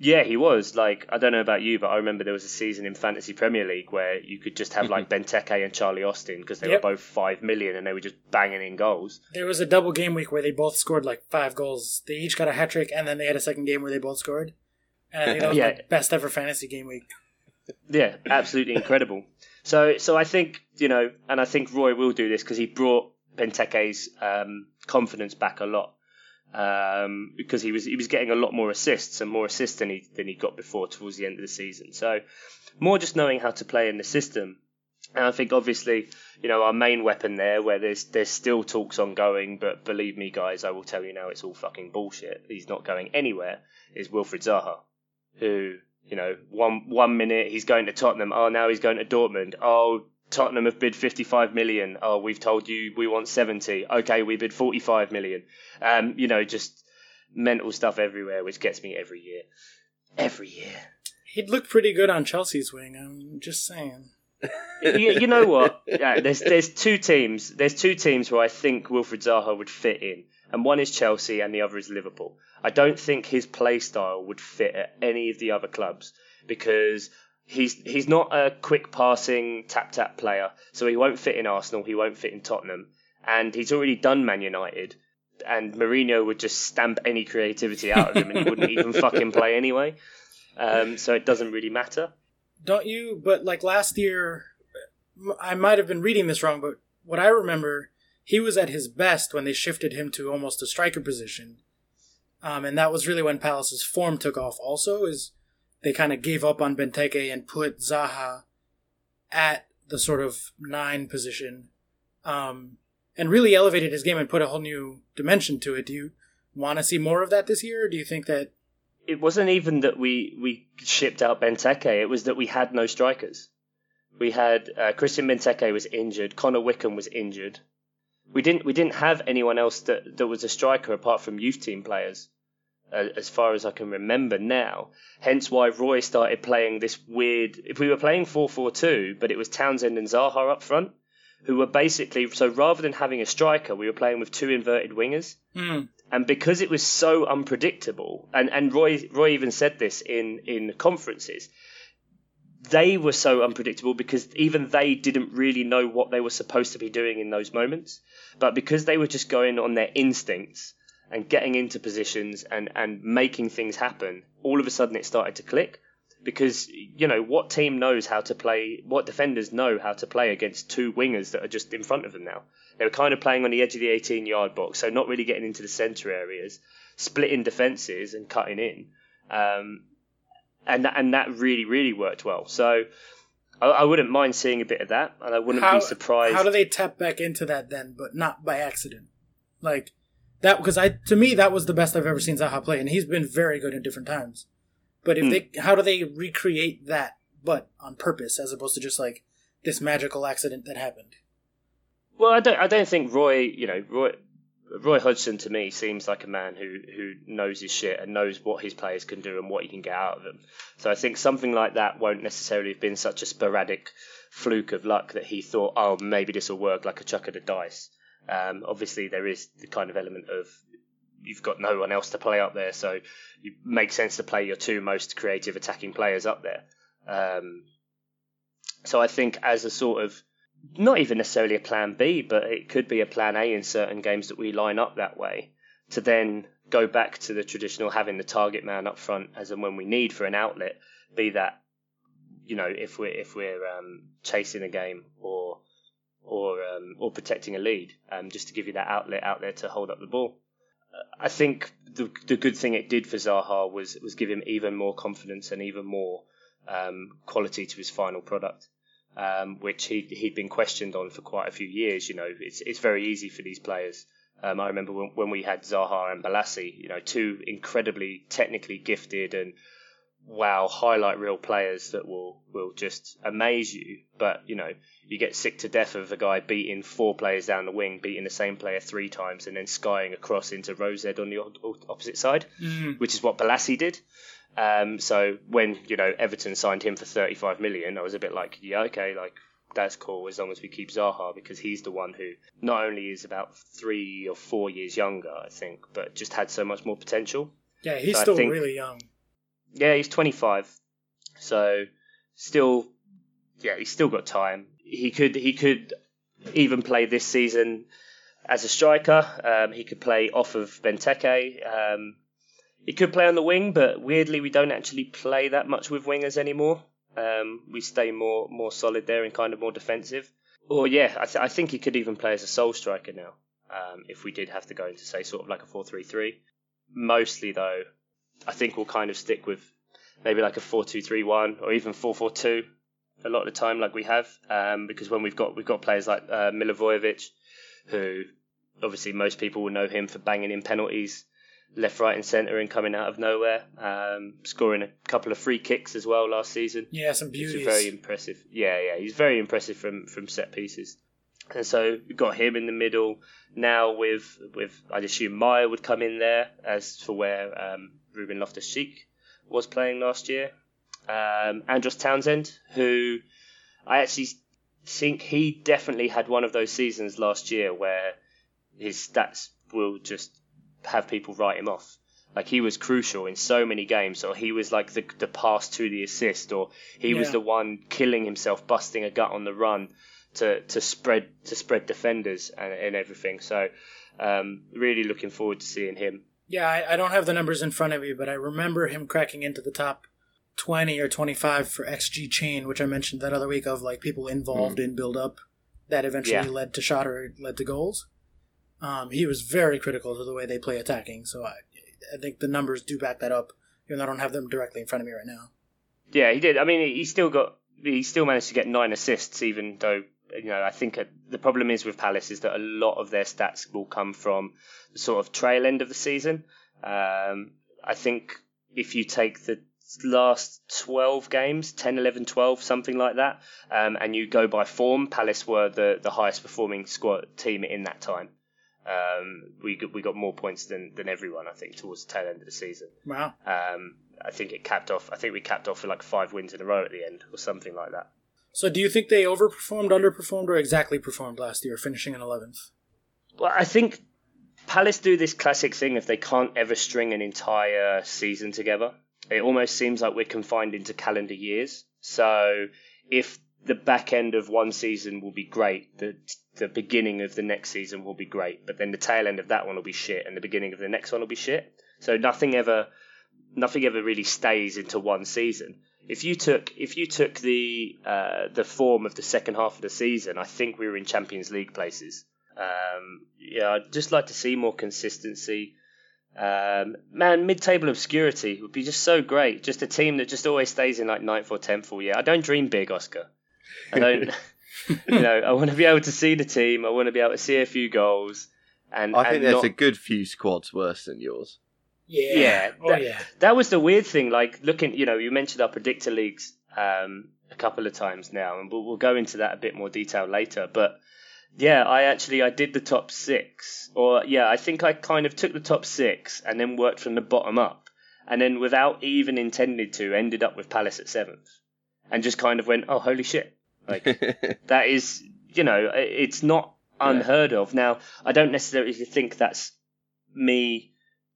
Yeah, he was. Like, I don't know about you, but I remember there was a season in Fantasy Premier League where you could just have like Benteke and Charlie Austin because they Yep. were both five million and they were just banging in goals. There was a double game week where they both scored like five goals. They each got a hat trick, and then they had a second game where they both scored. And I think that was [LAUGHS] Yeah. my best ever fantasy game week. Yeah, absolutely incredible. So, so I think you know, and I think Roy will do this because he brought Benteke's um, confidence back a lot um, because he was he was getting a lot more assists and more assists than he than he got before towards the end of the season. So, more just knowing how to play in the system. And I think obviously, you know, our main weapon there, where there's there's still talks ongoing, but believe me, guys, I will tell you now, it's all fucking bullshit. He's not going anywhere. Is Wilfried Zaha, who you know, one one minute he's going to Tottenham. Oh, now he's going to Dortmund. Oh, Tottenham have bid 55 million. Oh, we've told you we want 70. Okay, we bid 45 million. Um, you know, just mental stuff everywhere, which gets me every year. Every year. He'd look pretty good on Chelsea's wing. I'm just saying. you, you know what? [LAUGHS] Yeah, there's there's two teams. There's two teams where I think Wilfried Zaha would fit in, and one is Chelsea, and the other is Liverpool. I don't think his play style would fit at any of the other clubs because he's he's not a quick passing tap tap player, so he won't fit in Arsenal. He won't fit in Tottenham, and he's already done Man United. And Mourinho would just stamp any creativity out of him, and he wouldn't [LAUGHS] even fucking play anyway. Um, so it doesn't really matter. Don't you? But like last year, I might have been reading this wrong, but what I remember, he was at his best when they shifted him to almost a striker position. Um, and that was really when Palace's form took off. Also, is they kind of gave up on Benteke and put Zaha at the sort of nine position, um, and really elevated his game and put a whole new dimension to it. Do you want to see more of that this year, or do you think that? it wasn't even that we, we shipped out Benteke. It was that we had no strikers. We had uh, Christian Benteke was injured. Connor Wickham was injured. We didn't we didn't have anyone else that, that was a striker apart from youth team players, as far as I can remember now. Hence why Roy started playing this weird. If we were playing four four two, but it was Townsend and Zaha up front, who were basically so rather than having a striker, we were playing with two inverted wingers Hmm. and because it was so unpredictable, and, and Roy Roy even said this in in conferences, they were so unpredictable because even they didn't really know what they were supposed to be doing in those moments. But because they were just going on their instincts and getting into positions and, and making things happen, all of a sudden it started to click. Because, you know, what team knows how to play, what defenders know how to play against two wingers that are just in front of them now? They were kind of playing on the edge of the 18 yard box, so not really getting into the centre areas, splitting defences and cutting in. Um, and that, and that really really worked well. So I, I wouldn't mind seeing a bit of that, and I wouldn't how, be surprised. How do they tap back into that then, but not by accident? Like that because I to me that was the best I've ever seen Zaha play, and he's been very good at different times. But if Hmm. they, how do they recreate that, but on purpose, as opposed to just like this magical accident that happened? Well, I don't I don't think Roy, you know, Roy Roy Hodgson to me seems like a man who who knows his shit and knows what his players can do and what he can get out of them. So I think something like that won't necessarily have been such a sporadic fluke of luck that he thought, oh, maybe this will work like a chuck of the dice. Um, obviously, there is the kind of element of you've got no one else to play up there, so it makes sense to play your two most creative attacking players up there. Um, so I think as a sort of not even necessarily a plan B, but it could be a plan A in certain games that we line up that way to then go back to the traditional having the target man up front as and when we need for an outlet, be that you know if we're if we're um, chasing a game or or um, or protecting a lead, um, just to give you that outlet out there to hold up the ball. I think the the good thing it did for Zaha was was give him even more confidence and even more um, quality to his final product um, which he he'd been questioned on for quite a few years. You know, it's it's very easy for these players. Um, I remember when, when we had Zaha and Bolasie, you know, two incredibly technically gifted and wow highlight reel players that will will just amaze you. But you know, you get sick to death of a guy beating four players down the wing, beating the same player three times, and then skying across into Rose on the opposite side, mm. which is what Bolasie did. Um, so when you know Everton signed him for 35 million, I was a bit like, yeah, okay, like that's cool as long as we keep Zaha because he's the one who not only is about three or four years younger, I think, but just had so much more potential. Yeah, he's so still think, really young. Yeah, he's 25, so still, yeah, he's still got time. He could he could even play this season as a striker. Um, he could play off of Benteke. Um, he could play on the wing, but weirdly, we don't actually play that much with wingers anymore. Um, we stay more more solid there and kind of more defensive. Or yeah, I, th- I think he could even play as a sole striker now. Um, if we did have to go into say sort of like a four-three-three. Mostly though, I think we'll kind of stick with maybe like a four-two-three-one or even four-four-two a lot of the time, like we have, um, because when we've got we've got players like uh, Milivojevic, who obviously most people will know him for banging in penalties left, right, and centre and coming out of nowhere. Um, scoring a couple of free kicks as well last season. Yeah, some beauties. Very impressive. Yeah, yeah, he's very impressive from from set pieces. And so we've got him in the middle now. With with I'd assume Meyer would come in there as for where um, Ruben Loftus Cheek was playing last year. Um, Andros Townsend, who I actually think he definitely had one of those seasons last year where his stats will just have people write him off. Like he was crucial in so many games, or he was like the the pass to the assist, or he yeah. was the one killing himself, busting a gut on the run to to spread to spread defenders and, and everything. So um, really looking forward to seeing him. Yeah, I, I don't have the numbers in front of me, but I remember him cracking into the top 20 or 25 for XG chain, which I mentioned that other week of like people involved mm. in build up that eventually yeah. led to shot or led to goals. Um, he was very critical to the way they play attacking, so I, I think the numbers do back that up. Even though I don't have them directly in front of me right now. Yeah, he did. I mean, he still got he still managed to get nine assists, even though you know I think the problem is with Palace is that a lot of their stats will come from the sort of trail end of the season. Um, I think if you take the last 12 games 10 11 12 something like that um, and you go by form palace were the, the highest performing squad team in that time um, we got, we got more points than, than everyone, I think, towards the tail end of the season. Wow. Um, I think it capped off. I think we capped off with like five wins in a row at the end, or something like that. So, do you think they overperformed, underperformed, or exactly performed last year, finishing in eleventh? Well, I think Palace do this classic thing if they can't ever string an entire season together. It almost seems like we're confined into calendar years. So, if the back end of one season will be great. The the beginning of the next season will be great, but then the tail end of that one will be shit, and the beginning of the next one will be shit. So nothing ever nothing ever really stays into one season. If you took if you took the uh, the form of the second half of the season, I think we were in Champions League places. Um, yeah, I'd just like to see more consistency. Um, man, mid-table obscurity would be just so great. Just a team that just always stays in like ninth or tenth all year. I don't dream big, Oscar. I don't. [LAUGHS] [LAUGHS] you know, I want to be able to see the team. I want to be able to see a few goals. And I think there's not... a good few squads worse than yours. Yeah, yeah, oh, that, yeah. That was the weird thing. Like looking, you know, you mentioned our predictor leagues um, a couple of times now, and we'll, we'll go into that a bit more detail later. But yeah, I actually I did the top six, or yeah, I think I kind of took the top six and then worked from the bottom up, and then without even intending to, ended up with Palace at seventh, and just kind of went, oh holy shit, like [LAUGHS] that is, you know, it's not unheard of. Now, I don't necessarily think that's me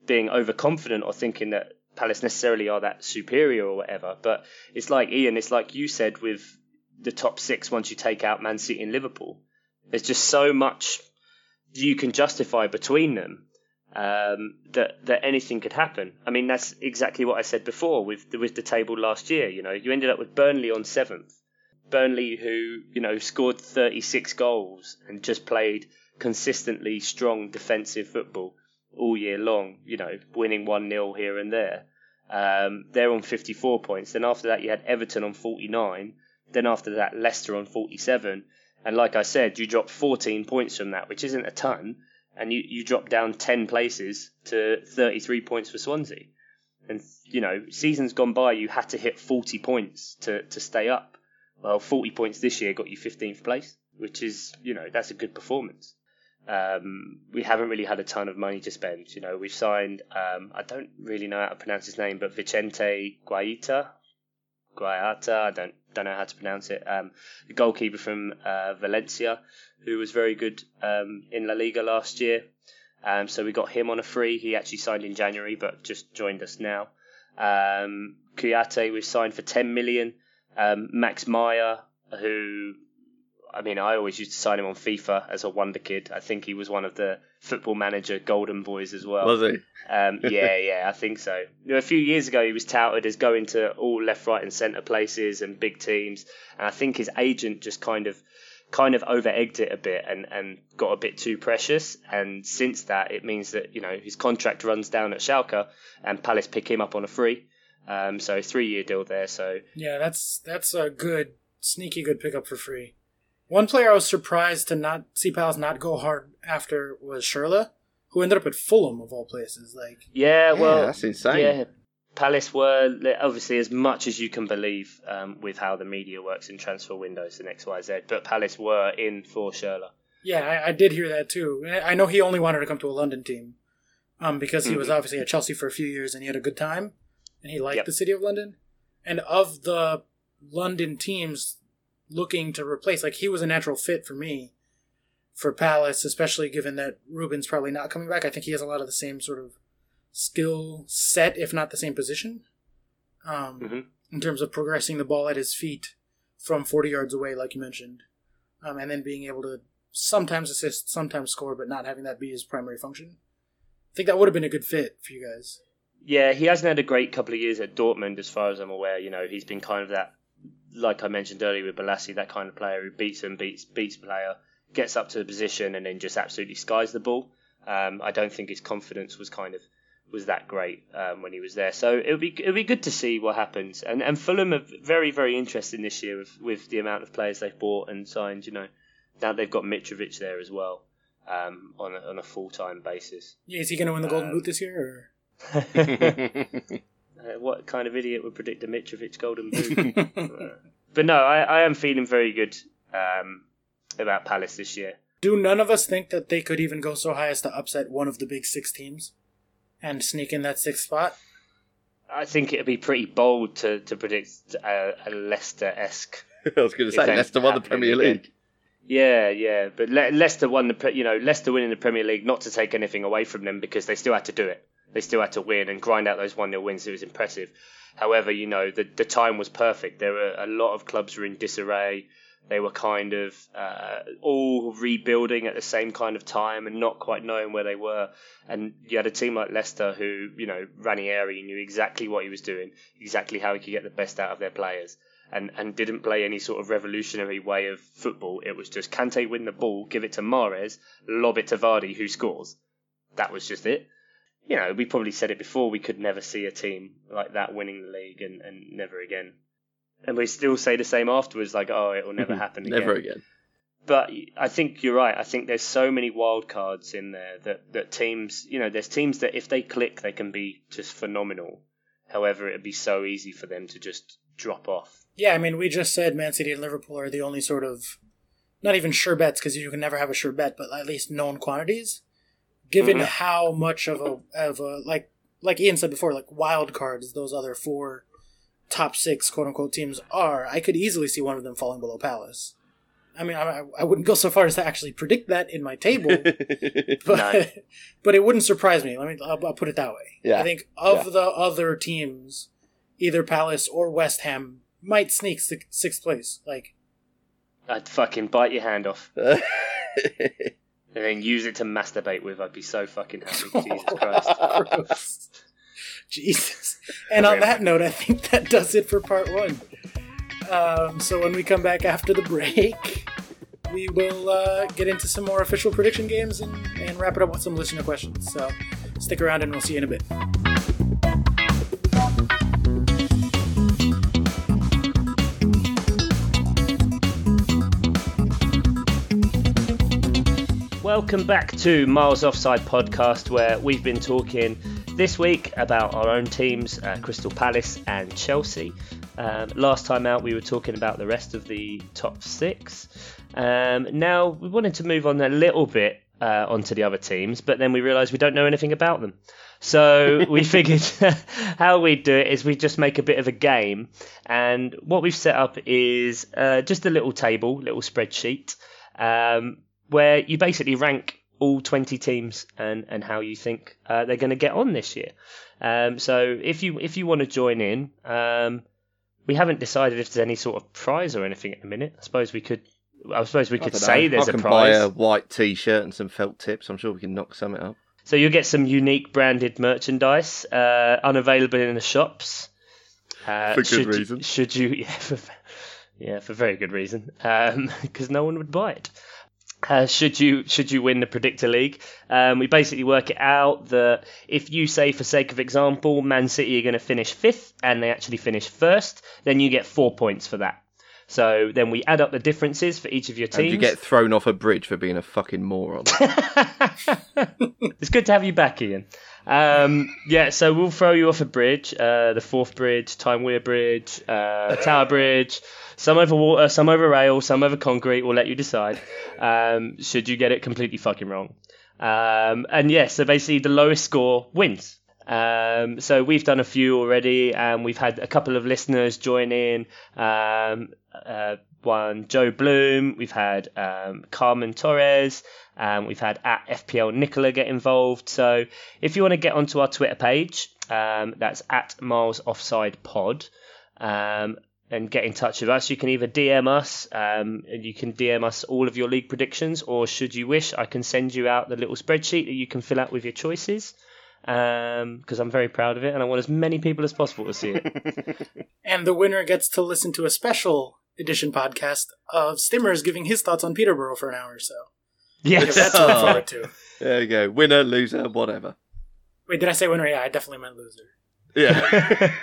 being overconfident or thinking that Palace necessarily are that superior or whatever. But it's like Ian, it's like you said with the top six once you take out Man City and Liverpool. There's just so much you can justify between them um, that that anything could happen. I mean, that's exactly what I said before with the, with the table last year. You know, you ended up with Burnley on seventh, Burnley, who you know scored 36 goals and just played consistently strong defensive football all year long. You know, winning one 0 here and there. Um, they're on 54 points. Then after that, you had Everton on 49. Then after that, Leicester on 47. And like I said, you dropped 14 points from that, which isn't a ton. And you, you drop down 10 places to 33 points for Swansea. And you know, seasons gone by, you had to hit 40 points to to stay up. Well, 40 points this year got you 15th place, which is you know that's a good performance. Um, we haven't really had a ton of money to spend. You know, we've signed. Um, I don't really know how to pronounce his name, but Vicente Guaita, Guaita. I don't don't know how to pronounce it. Um, the goalkeeper from uh, Valencia, who was very good um, in La Liga last year. Um, so we got him on a free. He actually signed in January, but just joined us now. Um, Kouyaté we've signed for 10 million. Um, Max Meyer, who I mean, I always used to sign him on FIFA as a wonder kid. I think he was one of the football manager golden boys as well. Was he? Um, yeah, [LAUGHS] yeah, I think so. You know, a few years ago, he was touted as going to all left, right, and centre places and big teams, and I think his agent just kind of, kind of over egged it a bit and, and got a bit too precious. And since that, it means that you know his contract runs down at Schalke, and Palace pick him up on a free. Um, so three year deal there. So Yeah, that's that's a good sneaky good pickup for free. One player I was surprised to not see Palace not go hard after was Schürrle, who ended up at Fulham of all places. Like, yeah, well, yeah, that's insane. Yeah, Palace were obviously as much as you can believe um, with how the media works in transfer windows and X Y Z, but Palace were in for Schürrle. yeah, I, I did hear that too. I I know he only wanted to come to a London team, um, because he was Mhm. obviously at Chelsea for a few years and he had a good time, and he liked Yep. the city of London. And of the London teams looking to replace, like he was a natural fit for me for Palace, especially given that Ruben's probably not coming back. I think he has a lot of the same sort of skill set, if not the same position, um, Mhm. in terms of progressing the ball at his feet from 40 yards away, like you mentioned, um, and then being able to sometimes assist, sometimes score, but not having that be his primary function. I think that would have been a good fit for you guys. Yeah, he hasn't had a great couple of years at Dortmund, as far as I'm aware. You know, he's been kind of that, like I mentioned earlier with Bolasie, that kind of player who beats and beats beats player, gets up to the position, and then just absolutely skies the ball. Um, I don't think his confidence was kind of was that great um, when he was there. So it'll be it'll be good to see what happens. And and Fulham are very very interesting this year with, with the amount of players they've bought and signed. You know, now they've got Mitrovic there as well um, on a, on a full time basis. Yeah, is he going to win the Golden Um, Boot this year? [LAUGHS] [LAUGHS] Or? Uh, what kind of idiot would predict a Mitrovic golden boot? [LAUGHS] Uh, but no, I, I am feeling very good um, about Palace this year. Do none of us think that they could even go so high as to upset one of the big six teams and sneak in that sixth spot? I think it'd be pretty bold to, to predict a, a Leicester esque. [LAUGHS] I was going to say Leicester won the happening Premier again. League. Yeah, yeah, but Le- Leicester won the pre- you know Leicester winning the Premier League not to take anything away from them because they still had to do it. They still had to win and grind out those one 0 wins. It was impressive. However, you know the the time was perfect. There were a lot of clubs were in disarray. They were kind of uh, all rebuilding at the same kind of time and not quite knowing where they were. And you had a team like Leicester who, you know, Ranieri knew exactly what he was doing, exactly how he could get the best out of their players and, and didn't play any sort of revolutionary way of football. It was just Kante win the ball, give it to Mahrez, lob it to Vardy, who scores. That was just it. You know, we probably said it before, we could never see a team like that winning the league and, and never again. And we still say the same afterwards, like, oh, it will never [LAUGHS] happen again. Never again. But I think you're right. I think there's so many wild cards in there that, that teams, you know, there's teams that if they click, they can be just phenomenal. However, it'd be so easy for them to just drop off. Yeah, I mean, we just said Man City and Liverpool are the only sort of, not even sure bets because you can never have a sure bet, but at least known quantities. Given Mhm. how much of a of a like like Ian said before, like wild cards, those other four top six quote unquote teams are, I could easily see one of them falling below Palace. I mean, I, I wouldn't go so far as to actually predict that in my table, [LAUGHS] but No. [LAUGHS] but it wouldn't surprise me. Let me I'll, I'll put it that way. Yeah. I think of Yeah. the other teams, either Palace or West Ham might sneak six, sixth place. Like, I'd fucking bite your hand off [LAUGHS] and then use it to masturbate with. I'd be so fucking happy. [LAUGHS] Jesus Christ. Jesus. And on that note, I think that does it for part one. Um, so when we come back after the break, we will uh, get into some more official prediction games and, and wrap it up with some listener questions. So stick around and we'll see you in a bit. Welcome back to Miles Offside podcast, where we've been talking this week about our own teams, uh, Crystal Palace and Chelsea. Um, last time out, we were talking about the rest of the top six. Um, now, we wanted to move on a little bit uh, onto the other teams, but then we realised we don't know anything about them. So [LAUGHS] we figured [LAUGHS] how we'd do it is we just make a bit of a game, and what we've set up is uh, just a little table, little spreadsheet, um, where you basically rank all 20 teams and, and how you think uh, they're going to get on this year. Um, so if you if you want to join in, um, we haven't decided if there's any sort of prize or anything at the minute. I suppose we could. I suppose we could say know. there's I a can prize. buy a white T-shirt and some felt tips. I'm sure we can knock something up. So you'll get some unique branded merchandise, uh, unavailable in the shops. Uh, For good should, reason. Should you? [LAUGHS] Yeah, for, yeah, for very good reason. [LAUGHS] Because no one would buy it. Uh, should you should you win the predictor league? Um, we basically work it out that if you say, for sake of example, Man City are going to finish fifth and they actually finish first, then you get four points for that. So then we add up the differences for each of your teams. And you get thrown off a bridge for being a fucking moron. [LAUGHS] it's good to have you back, Ian. Um, yeah, so we'll throw you off a bridge, uh, the Forth Bridge, Time Weir Bridge, uh, Tower Bridge, some over water, some over rail, some over concrete. We'll let you decide. Um, should you get it completely fucking wrong? Um, and yeah, so basically the lowest score wins. Um, so we've done a few already, and we've had a couple of listeners join in. Um, uh, one Joe Bloom, we've had um, Carmen Torres, um, we've had at FPL Nicola get involved. So if you want to get onto our Twitter page, um, that's at Miles Offside Pod. Um, and get in touch with us. You can either DM us, um, and you can DM us all of your league predictions, or should you wish, I can send you out the little spreadsheet that you can fill out with your choices. Because I'm very proud of it, and I want as many people as possible to see it. [LAUGHS] And the winner gets to listen to a special edition podcast of Stimmers giving his thoughts on Peterborough for an hour or so. We have that yes. to look forward to. there you go. Winner, loser, whatever. Wait, did I say winner? Yeah, I definitely meant loser. Yeah.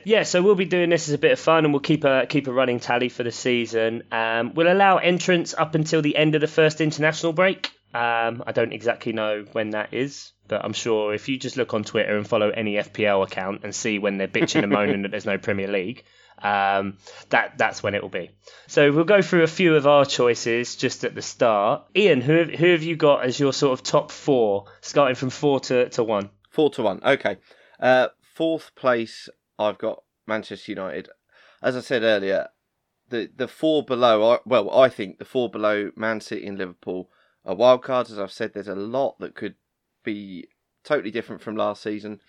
[LAUGHS] yeah, so we'll be doing this as a bit of fun, and we'll keep a keep a running tally for the season. Um, we'll allow entrance up until the end of the first international break. Um, I don't exactly know when that is, but I'm sure if you just look on Twitter and follow any FPL account and see when they're bitching and moaning [LAUGHS] that there's no Premier League, um, that that's when it will be. So we'll go through a few of our choices just at the start. Ian, who have, who have you got as your sort of top four, starting from four to, to one? Four to one. Okay. Uh, fourth place, I've got Manchester United. As I said earlier, the the four below. Well, I think the four below Man City and Liverpool are wild cards. As I've said, there's a lot that could be totally different from last season.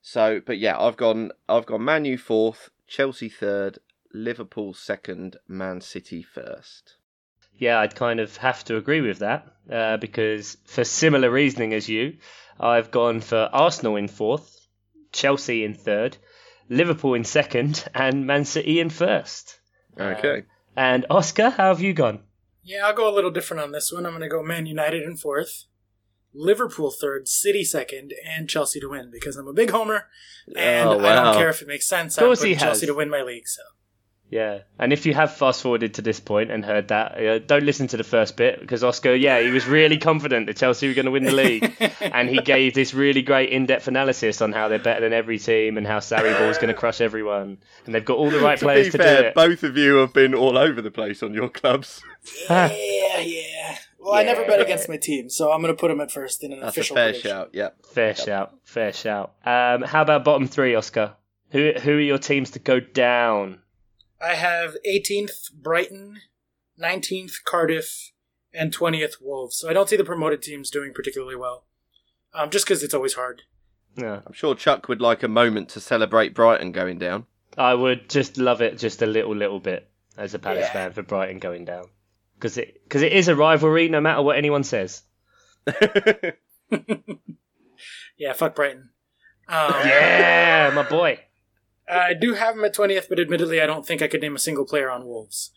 So, but yeah, I've gone. I've gone Man U fourth, Chelsea third, Liverpool second, Man City first. Yeah, I'd kind of have to agree with that uh, because for similar reasoning as you, I've gone for Arsenal in fourth, Chelsea in third, Liverpool in second, and Man City in first. Okay. And Oscar, how have you gone? Yeah, I'll go a little different on this one. I'm going to go Man United in fourth, Liverpool third, City second, and Chelsea to win because I'm a big homer and Oh, I don't care if it makes sense. I'm putting Chelsea has. to win my league. So Yeah, and if you have fast forwarded to this point and heard that, uh, don't listen to the first bit because Oscar, yeah, he was really confident that Chelsea were going to win the league, [LAUGHS] and he gave this really great in-depth analysis on how they're better than every team and how Sarri is going to crush everyone, and they've got all the right to players be to fair, do it. both of you have been all over the place on your clubs. [LAUGHS] yeah, yeah. Well, I never bet [LAUGHS] against my team, so I'm going to put them at first in an That's a official fair prediction. shout. Yeah. Fair shout, fair shout. Um, how about bottom three, Oscar? Who who are your teams to go down? I have 18th Brighton, 19th Cardiff, and 20th Wolves. So I don't see the promoted teams doing particularly well. Um, just because it's always hard. Yeah, I'm sure Chuck would like a moment to celebrate Brighton going down. I would just love it just a little little bit as a Palace Yeah. fan for Brighton going down because it because it is a rivalry no matter what anyone says. [LAUGHS] Yeah, fuck Brighton. Um, Yeah, my boy. I do have them at 20th, but admittedly, I don't think I could name a single player on Wolves.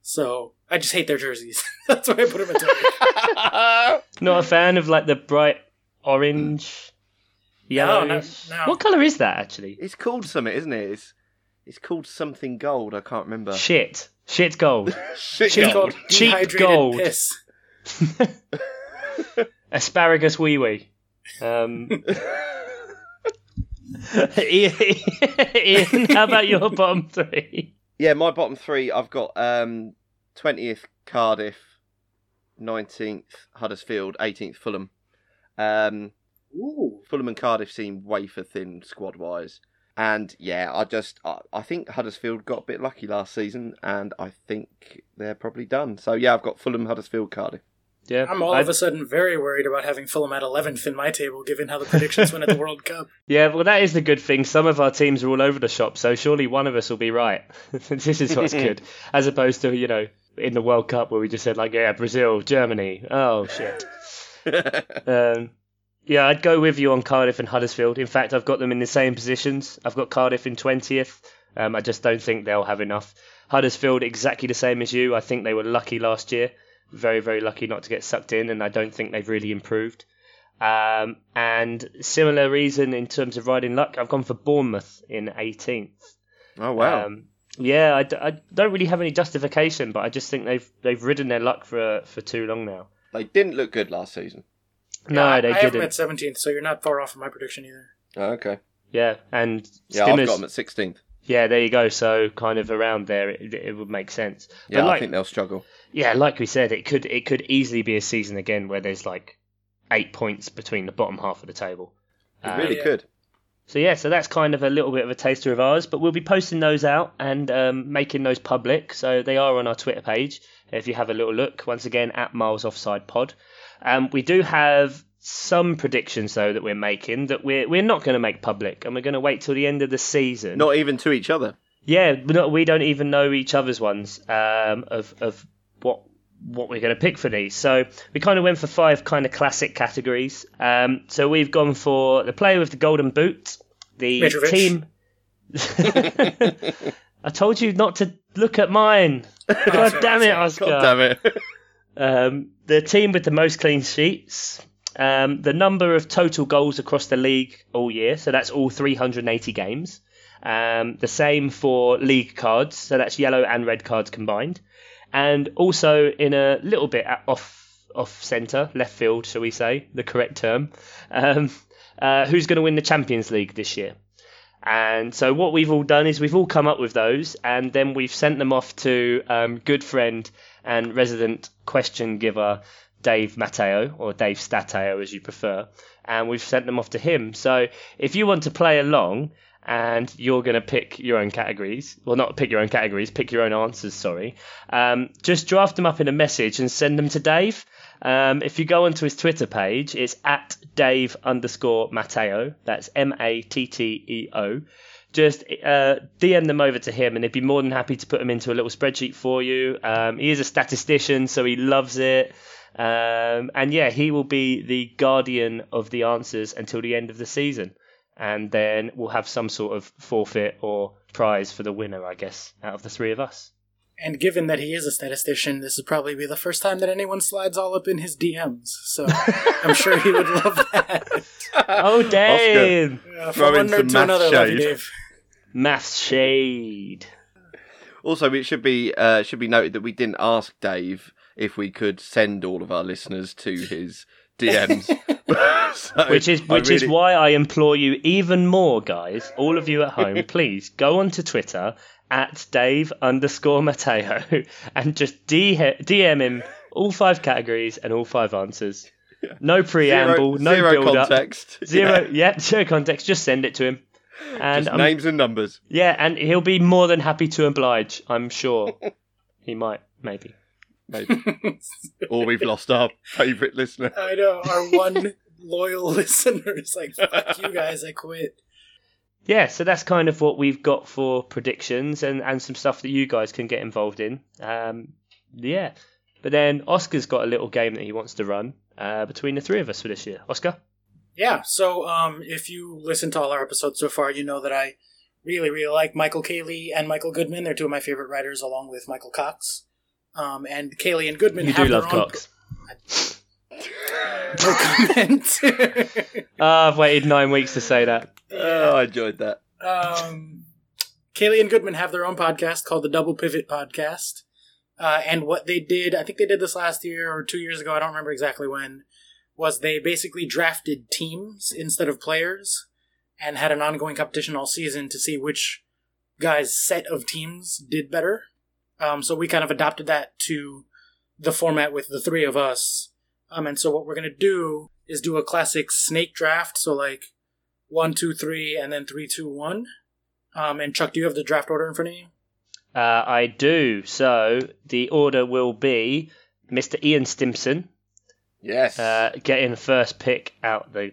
So I just hate their jerseys. [LAUGHS] That's why I put them at 20th. [LAUGHS] Not a fan of like the bright orange, yellow. no, no. What color is that actually? it's called something, isn't it? It's, it's called something gold. I can't remember. Shit, [LAUGHS] shit gold, Shit It's Cheap- called cheap gold. piss. [LAUGHS] asparagus wee wee. Um, [LAUGHS] Ian, Ian, how about your bottom three? Yeah, my bottom three. I've got um, 20th Cardiff, 19th Huddersfield, 18th Fulham. Um, Ooh. Fulham and Cardiff seem wafer thin squad wise. And yeah, I just I, I think Huddersfield got a bit lucky last season, and I think they're probably done. So yeah, I've got Fulham, Huddersfield, Cardiff. Yeah, I'm all I- of a sudden very worried about having Fulham at 11th in my table, given how the predictions went at the World Cup. [LAUGHS] Yeah, well, that is the good thing. Some of our teams are all over the shop, so surely one of us will be right. [LAUGHS] this is what's good, [LAUGHS] as opposed to you know in the World Cup where we just said like, yeah, Brazil, Germany. Oh shit. Um, yeah, I'd go with you on Cardiff and Huddersfield. In fact, I've got them in the same positions. I've got Cardiff in twentieth. Um, I just don't think they'll have enough. Huddersfield exactly the same as you. I think they were lucky last year, very very lucky not to get sucked in, and I don't think they've really improved. Um, and similar reason in terms of riding luck, I've gone for Bournemouth in 18th. oh wow! Um, yeah, I, d- I don't really have any justification, but I just think they've they've ridden their luck for for too long now. they didn't look good last season. No, I, they I have them at 17th, so you're not far off from my prediction either. Oh, okay. Yeah, and Yeah, I've got them at 16th. yeah, there you go. So kind of around there, it, it would make sense. Yeah, but I think they'll struggle. yeah, like we said, it could it could easily be a season again where there's like eight points between the bottom half of the table. It Um, really yeah. could. So yeah, so that's kind of a little bit of a taster of ours, but we'll be posting those out and um, making those public. So they are on our Twitter page. If you have a little look, once again at Miles Offside Pod. Um, we do have some predictions though that we're making that we're we're not going to make public, and we're going to wait till the end of the season. Not even to each other. Yeah, but not, we don't even know each other's ones um, of of what what we're going to pick for these. So we kind of went for five kind of classic categories. Um, so we've gone for the player with the golden boot, the Mitrovic. team. [LAUGHS] [LAUGHS] I told you not to look at mine. [LAUGHS] God damn it, Oscar. God damn it. Um, the team with the most clean sheets. Um, the number of total goals across the league all year, so that's all 380 games. Um, the same for league cards, so that's yellow and red cards combined. And also in a little bit off off centre, left field, shall we say, the correct term. Um, uh, who's going to win the Champions League this year? And so what we've all done is we've all come up with those, and then we've sent them off to um, good friend and resident question giver Dave Matteo, or Dave Stateo as you prefer, and we've sent them off to him. So if you want to play along and you're going to pick your own categories, well, not pick your own categories, pick your own answers, sorry, um, just draft them up in a message and send them to Dave. Um, if you go onto his Twitter page, it's at Dave underscore Matteo. That's M A T T E O. Just uh, DM them over to him, and he'd be more than happy to put them into a little spreadsheet for you. Um, he is a statistician, so he loves it. Um, and yeah, he will be the guardian of the answers until the end of the season. And then we'll have some sort of forfeit or prize for the winner, I guess, out of the three of us. And given that he is a statistician, this would probably be the first time that anyone slides all up in his DMs. So I'm [LAUGHS] sure he would love that. Oh, Dave! Uh, from in one some nerd to math another, love you, shade. Dave. Maths shade. Also, it should be uh, should be noted that we didn't ask Dave if we could send all of our listeners to his DMs, [LAUGHS] [LAUGHS] So, Which is which is why I implore you even more, guys, all of you at home, [LAUGHS] please go onto Twitter at Dave underscore Matteo and just DM him all five categories and all five answers. No preamble, zero, no zero build up. context, Zero, Yeah. yeah, zero context. Just send it to him, and Just names and numbers. yeah, and he'll be more than happy to oblige. I'm sure [LAUGHS] he might, maybe. Maybe. [LAUGHS] or we've lost our favourite listener. I know our [LAUGHS] one loyal listener is like, "Fuck you guys, I quit." yeah, so that's kind of what we've got for predictions and, and some stuff that you guys can get involved in. Um, yeah. But then Oscar's got a little game that he wants to run uh, between the three of us for this year. Oscar? Yeah, so um, if you listen to all our episodes so far, you know that I really, really like Michael Caley and Michael Goodman. They're two of my favorite writers, along with Michael Cox. Um, and Caley and Goodman You have do love their own- Cox. [LAUGHS] No comment. Ah, [LAUGHS] I've waited nine weeks to say that. Oh, I enjoyed that. um, Caley and Goodman have their own podcast called the Double Pivot Podcast. Uh, and what they did, I think they did this last year or two years ago, I don't remember exactly when, was they basically drafted teams instead of players and had an ongoing competition all season to see which guys' set of teams did better. Um, so we kind of adopted that to the format with the three of us. Um, and so what we're going to do is do a classic snake draft. So like one, two, three, and then three, two, one. Um, and Chuck, do you have the draft order in front of you? Uh, I do. So the order will be Mr. Ian Stimson. Yes. Uh, getting first pick out the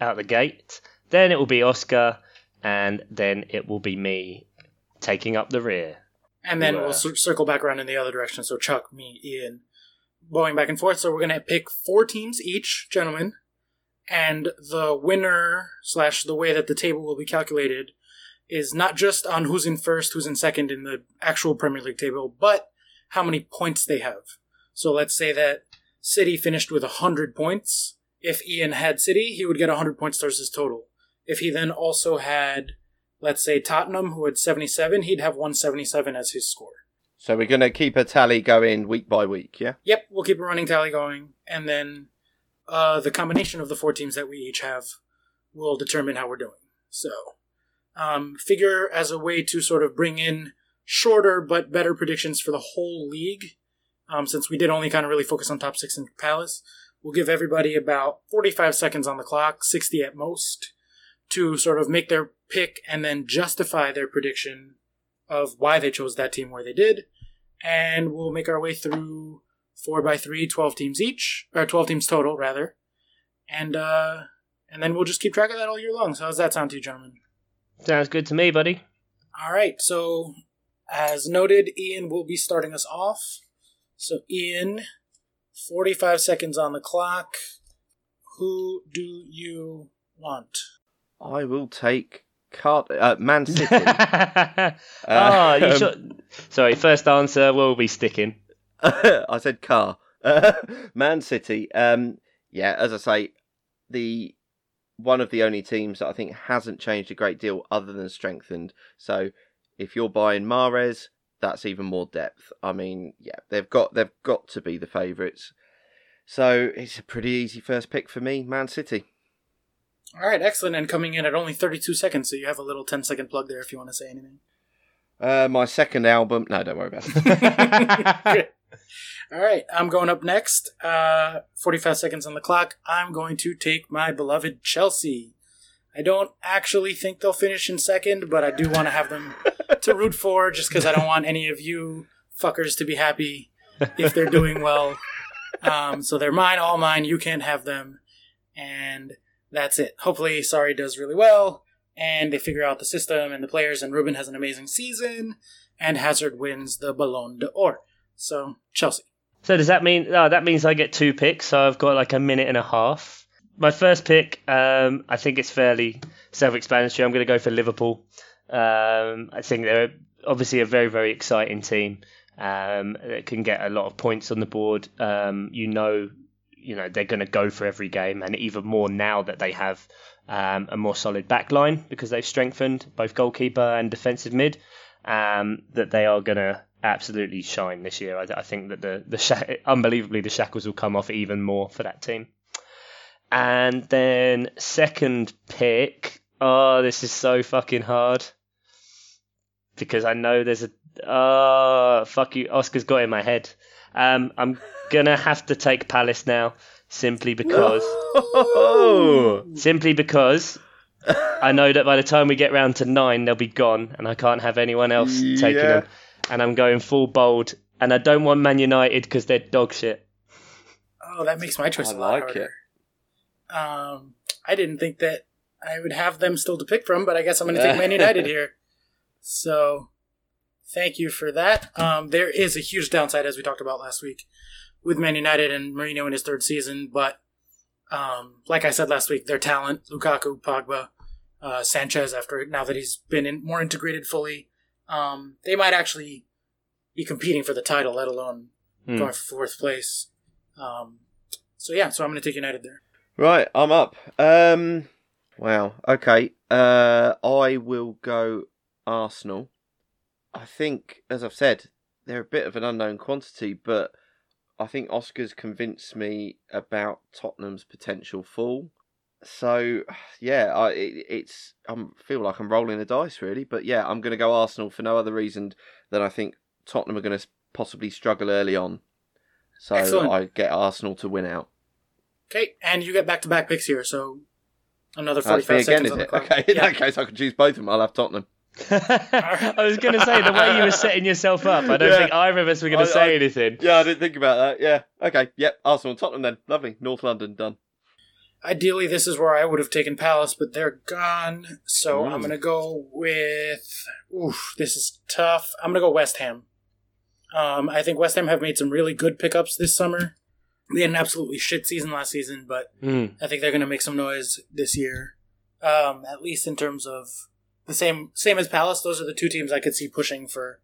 out the gate. Then it will be Oscar, and then it will be me taking up the rear. And then Yeah. we'll cir- circle back around in the other direction. So Chuck, me, Ian, going back and forth. So we're gonna pick four teams each, gentlemen, and the winner slash the way that the table will be calculated is not just on who's in first, who's in second in the actual Premier League table, but how many points they have. So let's say that City finished with 100 points. If Ian had City, he would get 100 points towards his total. If he then also had, let's say, Tottenham, who had 77, he'd have 177 as his score. so we're going to keep a tally going week by week, yeah? Yep, we'll keep a running tally going, and then uh, the combination of the four teams that we each have will determine how we're doing. So, um, figure as a way to sort of bring in shorter but better predictions for the whole league. Um, since we did only kind of really focus on top six and Palace, we'll give everybody about 45 seconds on the clock, 60 at most, to sort of make their pick and then justify their prediction of why they chose that team where they did. And we'll make our way through four by three, 12 teams each, or 12 teams total, rather. And, uh, and then we'll just keep track of that all year long. So how's that sound to you, gentlemen? Sounds good to me, buddy. All right. So, as noted, Ian will be starting us off. So, Ian, 45 seconds on the clock. Who do you want? I will take Cart- uh, Man City. oh, [LAUGHS] you Um, should. Sorry, first answer will be sticking. [LAUGHS] I said car. [LAUGHS] Man City. Um, yeah, as I say, the one of the only teams that I think hasn't changed a great deal other than strengthened. So if you're buying Mahrez, that's even more depth. I mean, yeah, they've got they've got to be the favourites. So it's a pretty easy first pick for me, Man City. All right, excellent. And coming in at only 32 seconds, so you have a little 10 second plug there if you want to say anything. Uh, my second album. No, don't worry about it. [LAUGHS] All right, I'm going up next. Uh, 45 seconds on the clock. I'm going to take my beloved Chelsea. I don't actually think they'll finish in second, but I do want to have them to root for just because I don't want any of you fuckers to be happy if they're doing well. Um, so they're mine, all mine. You can't have them. And that's it. Hopefully, Sarri does really well, and they figure out the system and the players, and Ruben has an amazing season, and Hazard wins the Ballon d'Or. So, Chelsea. So does that mean? Oh, that means I get two picks. So I've got like a minute and a half. My first pick, um, I think it's fairly self-explanatory. I'm going to go for Liverpool. Um, I think they're obviously a very, very exciting team um, that can get a lot of points on the board. Um, you know, you know they're going to go for every game, and even more now that they have um, a more solid back line because they've strengthened both goalkeeper and defensive mid. Um, that they are going to absolutely shine this year. I, I think that the the sha- unbelievably the shackles will come off even more for that team. And then second pick. Oh, this is so fucking hard because I know there's a. Oh, fuck you. Oscar's got it in my head. Um, I'm gonna have to take Palace now, simply because. Oh, Simply because I know that by the time we get round to nine, they'll be gone, and I can't have anyone else taking them. And I'm going full bold, and I don't want Man United because they're dog shit. Oh, that makes my choice I a lot like harder. Um, I didn't think that I would have them still to pick from, but I guess I'm going to take Man United here. So, thank you for that. Um, there is a huge downside, as we talked about last week, with Man United and Mourinho in his third season. But um, like I said last week, their talent, Lukaku, Pogba, uh, Sanchez, after now that he's been in, more integrated fully, um, they might actually be competing for the title, let alone Hmm. going for fourth place. Um, so yeah, so I'm going to take United there. Right, I'm up. Um, wow. Okay. Uh, I will go Arsenal. I think, as I've said, they're a bit of an unknown quantity, but I think Oscar's convinced me about Tottenham's potential fall. So yeah, I it, it's I feel like I'm rolling the dice really, but yeah, I'm going to go Arsenal for no other reason than I think Tottenham are going to possibly struggle early on. So Excellent. I get Arsenal to win out. Okay, and you get back to back picks here, so another 45 again, seconds is on the it? clock. Okay, in Yeah. that case, I can choose both of them. I'll have Tottenham. I was going to say the way you were setting yourself up. I don't Yeah. think either of us were going to say I- anything. Yeah, I didn't think about that. Yeah. Okay. Yep. Arsenal, Tottenham then. Lovely. North London done. Ideally, this is where I would have taken Palace, but they're gone. So Mm. I'm going to go with. Oof, this is tough. I'm going to go West Ham. Um, I think West Ham have made some really good pickups this summer. They had an absolutely shit season last season, but Mm. I think they're going to make some noise this year. Um, at least in terms of the same same as Palace. Those are the two teams I could see pushing for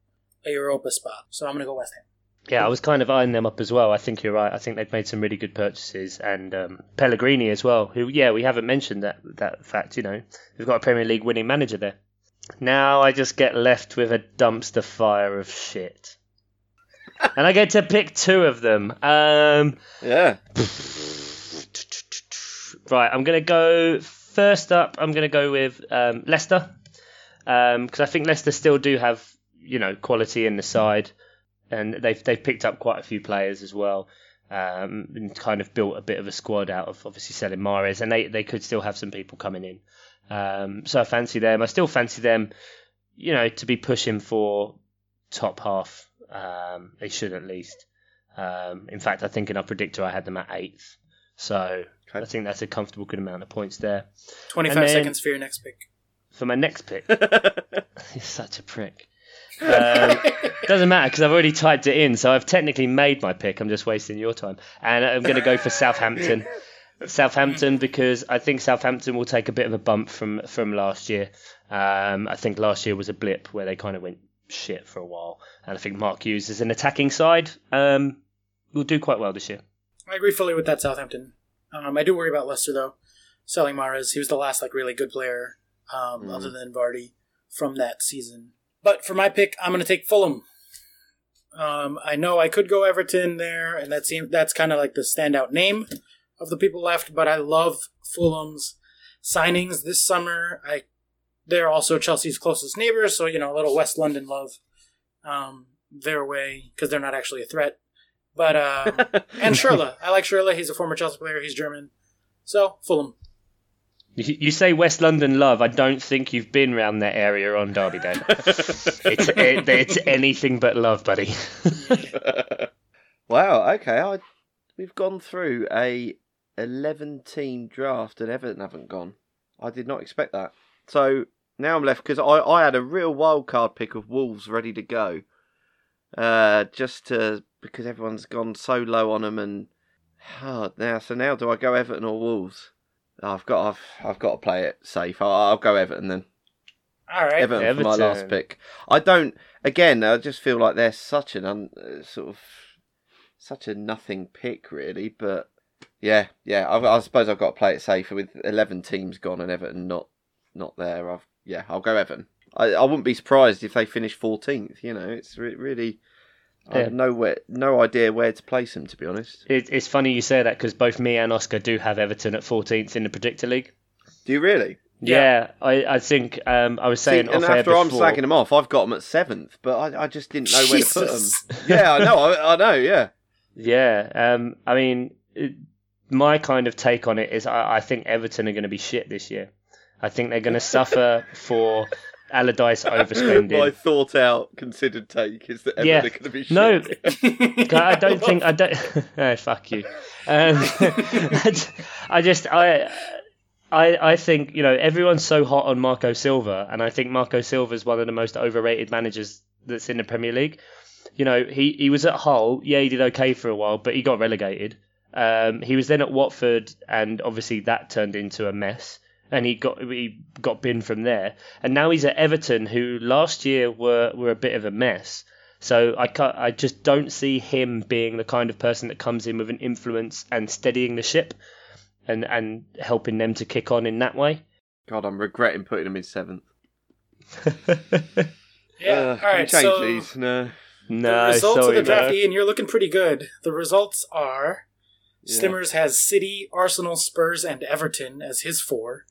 a Europa spot. So I'm going to go West Ham. Yeah, I was kind of eyeing them up as well. I think you're right. I think they've made some really good purchases, and um, Pellegrini as well. Who, yeah, we haven't mentioned that that fact. You know, we've got a Premier League winning manager there. Now I just get left with a dumpster fire of shit, and I get to pick two of them. Um, Yeah. right, I'm going to go first up. I'm going to go with um, Leicester because I think Leicester still do have you know quality in the side, and they've they've picked up quite a few players as well. Um, and kind of built a bit of a squad out of obviously selling Mahrez, and they, they could still have some people coming in. Um, so I fancy them. I still fancy them, you know, to be pushing for top half. Um, they should at least. Um, in fact, I think in our predictor I had them at eighth. So Okay. I think that's a comfortable good amount of points there. 25 seconds for your next pick. For my next pick, [LAUGHS] [LAUGHS] you're such a prick. Um, doesn't matter because I've already typed it in, so I've technically made my pick. I'm just wasting your time, and I'm going to go for Southampton. Southampton because I think Southampton will take a bit of a bump from from last year. Um, I think last year was a blip where they kind of went shit for a while, and I think Mark Hughes as an attacking side um, will do quite well this year. I agree fully with that Southampton. Um, I do worry about Leicester though. Selling Mahrez, he was the last like really good player, um, Mm. other than Vardy from that season. But for my pick, I'm going to take Fulham. Um, I know I could go Everton there, and that seems that's kind of like the standout name of the people left. But I love Fulham's signings this summer. I they're also Chelsea's closest neighbors, so you know a little West London love um, their way because they're not actually a threat. But um, [LAUGHS] and Schürrle. I like Schürrle. He's a former Chelsea player. He's German. So Fulham. You you say West London love. I don't think you've been round that area on Derby Day. [LAUGHS] it's it, it's anything but love, buddy. [LAUGHS] wow. Okay. I we've gone through a eleven team draft and Everton haven't gone. I did not expect that. So now I'm left because I, I had a real wild card pick of Wolves ready to go. Uh, just to because everyone's gone so low on them and hard now. So now do I go Everton or Wolves? I've got I've I've got to play it safe. I'll, I'll go Everton then. All right. Everton, for my last pick. I don't. Again, I just feel like they're such an un, uh, sort of such a nothing pick, really. But yeah, yeah. I, I suppose I've got to play it safe with eleven teams gone and Everton not not there. I've yeah. I'll go Everton. I, I wouldn't be surprised if they finish fourteenth. You know, it's re- really. I Yeah. have no where, no idea where to place them. To be honest, It, it's funny you say that because both me and Oscar do have Everton at 14th in the predictor league. do you really? Yeah, I, I think um, I was See, saying and off air after I'm slagging them off, I've got them at seventh, but I, I just didn't know where to put them. [LAUGHS] Yeah, I know. I, I know. Yeah. Yeah, um, I mean, it, my kind of take on it is I, I think Everton are going to be shit this year. I think they're going to suffer [LAUGHS] for Allardyce [LAUGHS] overspending. My thought out, considered take is that Yeah. going to be shit. [LAUGHS] No, I don't think I don't. oh, [LAUGHS] fuck you. Um, I just I. I, I think you know everyone's so hot on Marco Silva, and I think Marco Silva is one of the most overrated managers that's in the Premier League. You know, he, he was at Hull, yeah, he did okay for a while, but he got relegated. Um, he was then at Watford, and obviously that turned into a mess, and he got he got binned from there. And now he's at Everton, who last year were were a bit of a mess. So I can't, I just don't see him being the kind of person that comes in with an influence and steadying the ship, and and helping them to kick on in that way. God, I'm regretting putting him in seventh. [LAUGHS] yeah. Uh, All can we right. change So these. No. No, the results sorry, of the draft, no. Ian, you're looking pretty good. The results are Yeah. Stimmers has City, Arsenal, Spurs, and Everton as his four.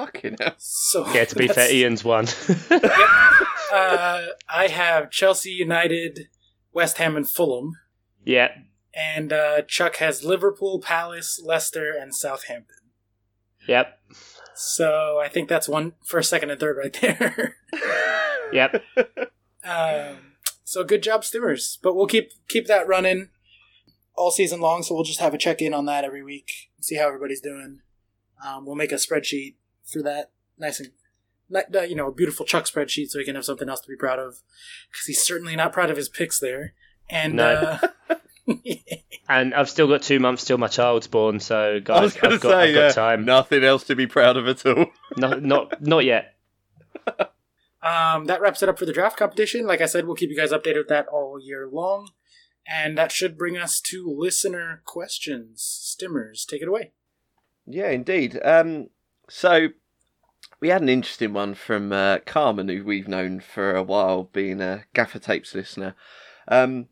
Fucking hell. So [LAUGHS] Yeah, to be fair, Ian's one. [LAUGHS] uh, I have Chelsea, United, West Ham, and Fulham, yeah, and uh, Chuck has Liverpool, Palace, Leicester, and Southampton. yep, So I think that's one first, second, and third right there. [LAUGHS] yep. um, so good job, Stimmers. But we'll keep keep that running all season long. So we'll just have a check in on that every week, see how everybody's doing. Um, we'll make a spreadsheet for that, nice and not- uh, you know a beautiful Chuck spreadsheet, so he can have something else to be proud of. Because he's certainly not proud of his picks there. And No. uh, [LAUGHS] [LAUGHS] And I've still got two months till my child's born, so I guys, was going I've to got, say, I've got time. nothing else to be proud of at all. No, not not yet. [LAUGHS] Um, that wraps it up for the draft competition. Like I said, we'll keep you guys updated with that all year long. And that should bring us to listener questions. Stimmers, take it away. Yeah, indeed. Um, so we had an interesting one from uh, Carmen, who we've known for a while, being a Gaffer Tapes listener. Um,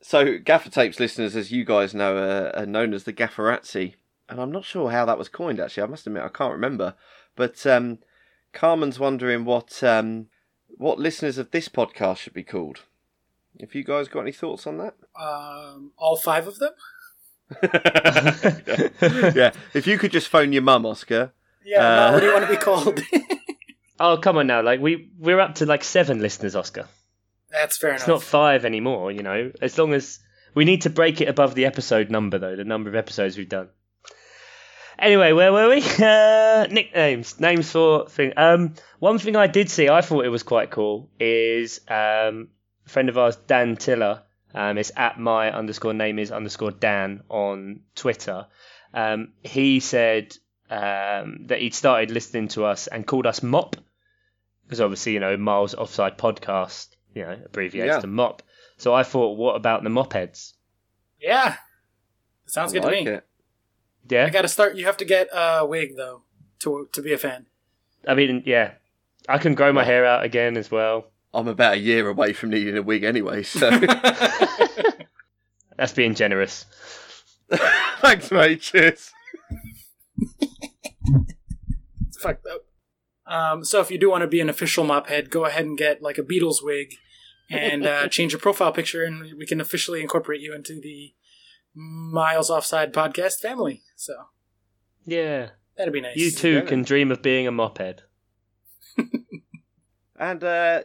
so Gaffer Tapes listeners, as you guys know, are, are known as the Gafferazzi, and I'm not sure how that was coined. Actually, I must admit I can't remember. But um, Carmen's wondering what um, what listeners of this podcast should be called. Have you guys got any thoughts on that? Um, all five of them? [LAUGHS] yeah, if you could just phone your mum, Oscar. Yeah, Uh, no, what do you want to be called? [LAUGHS] Oh come on now, like we we're up to like seven listeners, Oscar. That's fair It's enough. It's not five anymore, you know. As long as we need to break it above the episode number, though, the number of episodes we've done. Anyway, where were we? [LAUGHS] Uh, nicknames, names for thing. Um, one thing I did see, I thought it was quite cool, is um, a friend of ours, Dan Tiller. Um, it's at my underscore name is underscore Dan on Twitter. Um, he said um, that he'd started listening to us and called us Mop because obviously you know Miles Offside Podcast, you know, abbreviates Yeah. to Mop. So I thought, what about the Mopheads? Yeah. Sounds I good like to me. it. Yeah, I gotta start. You have to get a wig, though, to to be a fan. I mean, yeah, I can grow my hair out again as well. I'm about a year away from needing a wig anyway, so [LAUGHS] That's being generous. [LAUGHS] thanks, mate. Cheers. It's fucked up. Um, so if you do want to be an official mop head, go ahead and get like a Beatles wig and uh, [LAUGHS] change your profile picture, and we can officially incorporate you into the Miles Offside podcast family. So Yeah, that'd be nice. you too Yeah. can dream of being a mophead. [LAUGHS] And uh,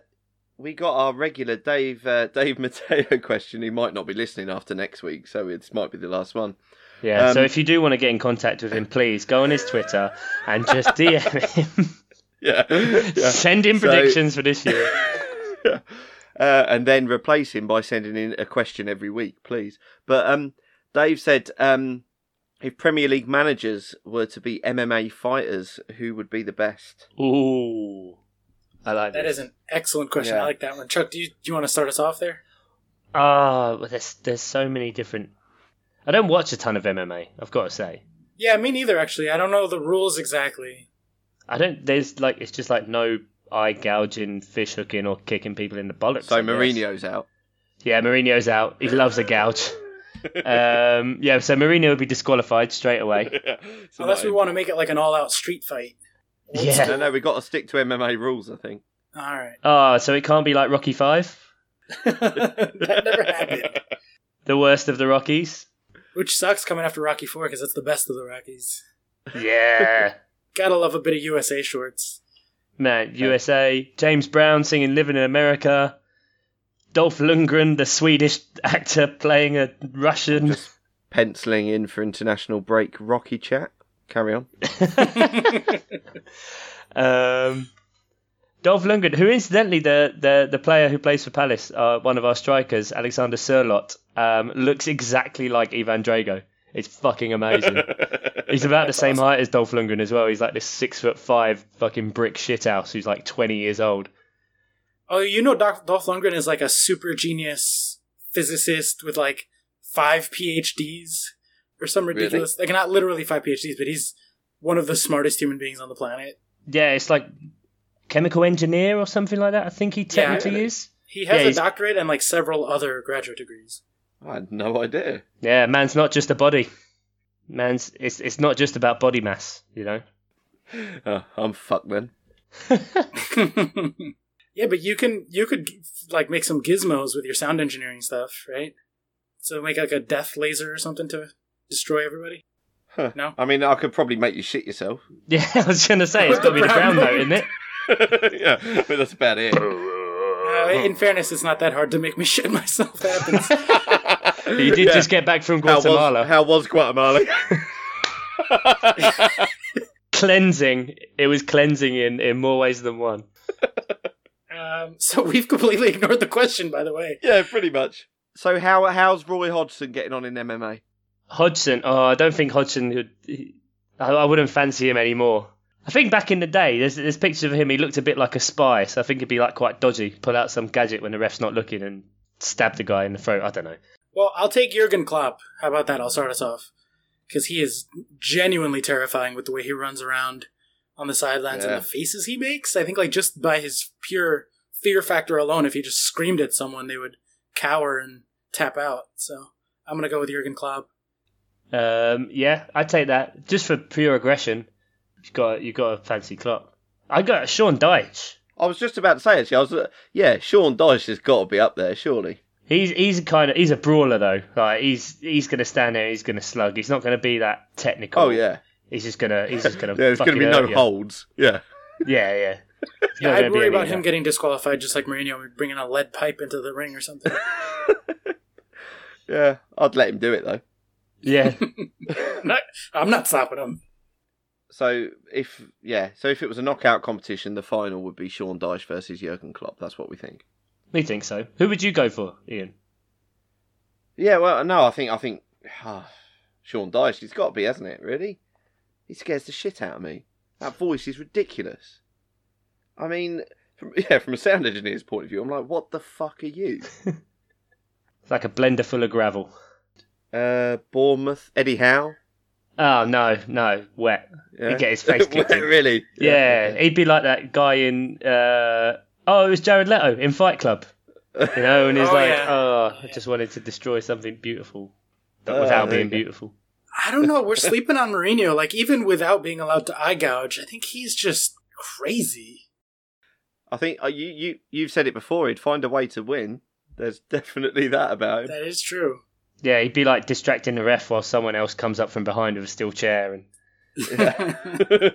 we got our regular Dave uh, Dave Matteo [LAUGHS] question. He might not be listening after next week, so this might be the last one. Yeah, so Um, if you do want to get in contact with him, please go on his Twitter and just DM [LAUGHS] him. Yeah, yeah. Send him So- predictions for this year. [LAUGHS] uh, and then replace him by sending in a question every week, please. But um, Dave said um, if Premier League managers were to be MMA fighters, who would be the best? Ooh, I like That this. is an excellent question. Yeah. I like that one. Chuck, do you do you want to start us off there? Ah, but there's there's so many different. I don't watch a ton of MMA. I've got to say, Yeah, me neither. Actually, I don't know the rules exactly. I don't. There's like it's just like no eye gouging, fish hooking, or kicking people in the bollocks. So I guess. Mourinho's out. Yeah, Mourinho's out. He loves a gouge. [LAUGHS] um, yeah, so Mourinho would be disqualified straight away. [LAUGHS] So Unless we want to make it like an all-out street fight. Old Yeah. No, no, we've got to stick to MMA rules. I think. All right. Oh, so it can't be like Rocky Five, [LAUGHS] that never happened. the worst of the Rockies. Which sucks coming after Rocky Four because that's the best of the Rockies. Yeah, [LAUGHS] Gotta love a bit of USA shorts. man. USA. James Brown singing "Living in America." Dolph Lundgren, the Swedish actor, playing a Russian. Penciling in for international break. Rocky chat. Carry on. [LAUGHS] Um, Dolph Lundgren, who incidentally the, the, the player who plays for Palace, uh, one of our strikers, Alexander Sørloth, um, looks exactly like Ivan Drago. It's fucking amazing. [LAUGHS] He's about the same height as Dolph Lundgren as well. He's like this six foot five fucking brick shithouse who's like twenty years old. Oh, you know, Doc- Dolph Lundgren is like a super genius physicist with like five PhDs or some Really? ridiculous, like not literally five PhDs, but he's one of the smartest human beings on the planet. Yeah, it's like chemical engineer or something like that. I think he technically really? is. He has Yeah, a doctorate and like several other graduate degrees. I had no idea. Yeah, man's not just a body. Man's it's it's not just about body mass, you know. Oh, [LAUGHS] I'm fucked then. [LAUGHS] yeah, but you can you could like make some gizmos with your sound engineering stuff, right? So make like a death laser or something to destroy everybody. Huh. No? I mean, I could probably make you shit yourself. [LAUGHS] Yeah, I was gonna say it's got to be the brown note, isn't it? [LAUGHS] yeah, but that's about it. Uh, in fairness, it's not that hard to make me [LAUGHS] shit myself. Happens. [LAUGHS] You did Yeah. just get back from How Guatemala, was, how was Guatemala? cleansing. It was cleansing in in more ways than one. um, so we've completely ignored the question, by the way. yeah, pretty much. So how how's Roy Hodgson getting on in MMA? Hodgson. Oh, I don't think Hodgson would. I, I wouldn't fancy him anymore. I think back in the day, there's there's pictures of him. He looked a bit like a spy, so I think it'd be like quite dodgy. Pull out some gadget when the ref's not looking and stab the guy in the throat. I don't know. Well, I'll take Jurgen Klopp. How about that? I'll start us off because he is genuinely terrifying with the way he runs around on the sidelines Yeah. and the faces he makes. I think like just by his pure fear factor alone, if he just screamed at someone, they would cower and tap out. So I'm gonna go with Jurgen Klopp. Um, yeah, I'd take that just for pure aggression. You got you got a fancy clock. I got Sean Dyche. I was just about to say actually. I was uh, yeah. Sean Dyche has got to be up there, surely. He's he's kind of he's a brawler though. Like he's he's gonna stand there. He's gonna slug. He's not gonna be that technical. Oh yeah. He's just gonna he's just gonna. [LAUGHS] Yeah, there's going to be no you. holds. Yeah. [LAUGHS] Yeah, yeah. Yeah, I'd worry about of him getting disqualified, just like Mourinho bringing a lead pipe into the ring or something. [LAUGHS] Yeah. I'd let him do it though. Yeah, I'm, not, I'm not stopping him. So if yeah, so if it was a knockout competition, the final would be Sean Dyche versus Jurgen Klopp. That's what we think. we think so. Who would you go for, Ian? Yeah, well, no, I think I think Sean Dyche. He's got to be, hasn't it? Really, he scares the shit out of me. That voice is ridiculous. I mean, from, [LAUGHS] yeah, from a sound engineer's point of view, I'm like, what the fuck are you? [LAUGHS] It's like a blender full of gravel. Uh, Bournemouth, Eddie Howe. Oh no, no, wet. Yeah. He'd get his face [LAUGHS] kicked in. really? Yeah, he'd be like that guy in. Uh, oh, it was Jared Leto in Fight Club. You know, and he's [LAUGHS] Oh, like, yeah. oh, I just wanted to destroy something beautiful, but Oh, without there being beautiful. I don't know. We're [LAUGHS] sleeping on Mourinho. Like even without being allowed to eye gouge, I think he's just crazy. I think uh, you you you've said it before. He'd find a way to win. There's definitely that about him. That is true. Yeah, he'd be like distracting the ref while someone else comes up from behind with a steel chair and [LAUGHS]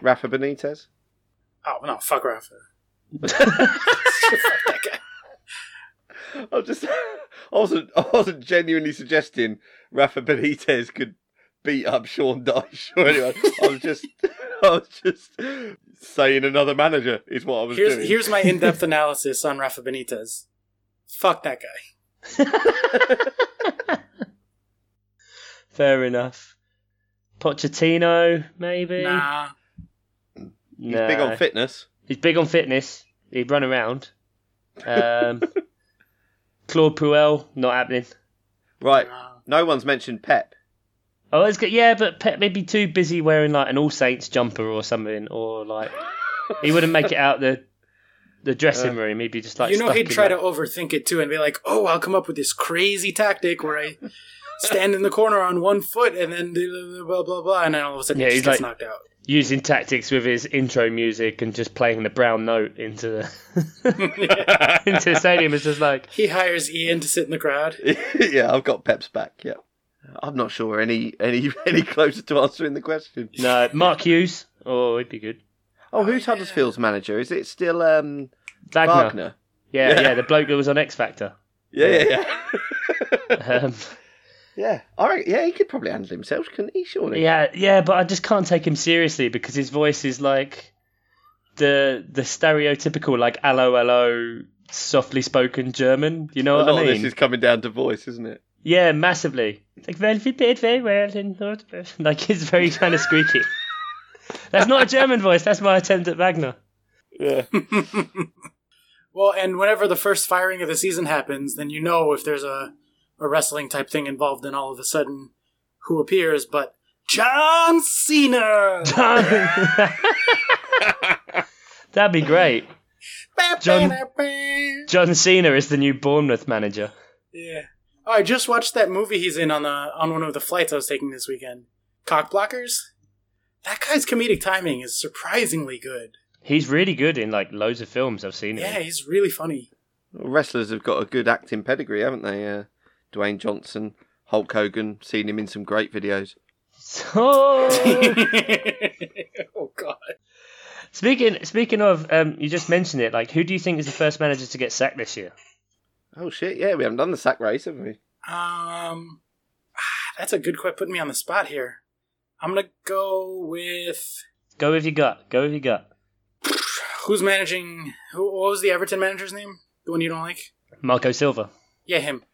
Rafa Benitez. Oh no, fuck Rafa. fuck that guy. I was just, I wasn't, I wasn't genuinely suggesting Rafa Benitez could beat up Sean Dyche or anyone. I was just, [LAUGHS] I was just saying another manager is what I was Here's doing. here's my [LAUGHS] in-depth analysis on Rafa Benitez. Fuck that guy. [LAUGHS] fair enough. Pochettino, maybe. Nah. He's big on fitness. He's big on fitness. He'd run around. Um, [LAUGHS] Claude Puel, not happening. Right. No one's mentioned Pep. Oh, it's good. Yeah, but Pep may be too busy wearing like an All Saints jumper or something, or like he wouldn't make it out the the dressing uh, room. He'd be just like you know he'd try that- to overthink it too and be like, "Oh, I'll come up with this crazy tactic where I [LAUGHS] stand in the corner on one foot and then do blah blah blah," and then all of a sudden Yeah, he he's just gets like- knocked out. using tactics with his intro music and just playing the brown note into the [LAUGHS] [LAUGHS] into the stadium. is just like He hires Ian to sit in the crowd. yeah, I've got Pep's back. Yeah. I'm not sure any any any closer to answering the question. no Mark Hughes. Oh, it'd be good. Oh, who's Huddersfield's manager? Is it still um, Wagner. Wagner? Yeah, Yeah. yeah, the bloke that was on X Factor. Yeah, yeah, yeah. [LAUGHS] Um, yeah, I reckon, yeah, he could probably handle himself, couldn't he? Surely. yeah, yeah, but I just can't take him seriously because his voice is like the the stereotypical like hello hello softly spoken German. You know A what lot I of mean? this is coming down to voice, isn't it? Yeah, massively. It's like, well, we did very well. And [LAUGHS] not like, it's very kind of squeaky. That's not a German voice. That's my attempt at Wagner. Yeah. [LAUGHS] Well, and whenever the first firing of the season happens, then you know if there's a, a wrestling type thing involved, and all of a sudden, who appears but John Cena? John. [LAUGHS] That'd be great. John- John Cena is the new Bournemouth manager. Yeah. Oh, I just watched that movie he's in on the on one of the flights I was taking this weekend. Cock blockers. That guy's comedic timing is surprisingly good. He's really good in like loads of films I've seen. him Yeah, in. he's really funny. Well, wrestlers have got a good acting pedigree, haven't they? Uh, Dwayne Johnson, Hulk Hogan, seen him in some great videos. So, [LAUGHS] oh god. speaking speaking of, um, you just mentioned it. Like, who do you think is the first manager to get sacked this year? Oh shit! Yeah, we haven't done the sack race, have we? Um, [SIGHS] that's a good question. Putting me on the spot here. I'm gonna go with Go with your gut. Go with your gut. who's managing. Who? What was the Everton manager's name? The one you don't like? Marco Silva. Yeah, him.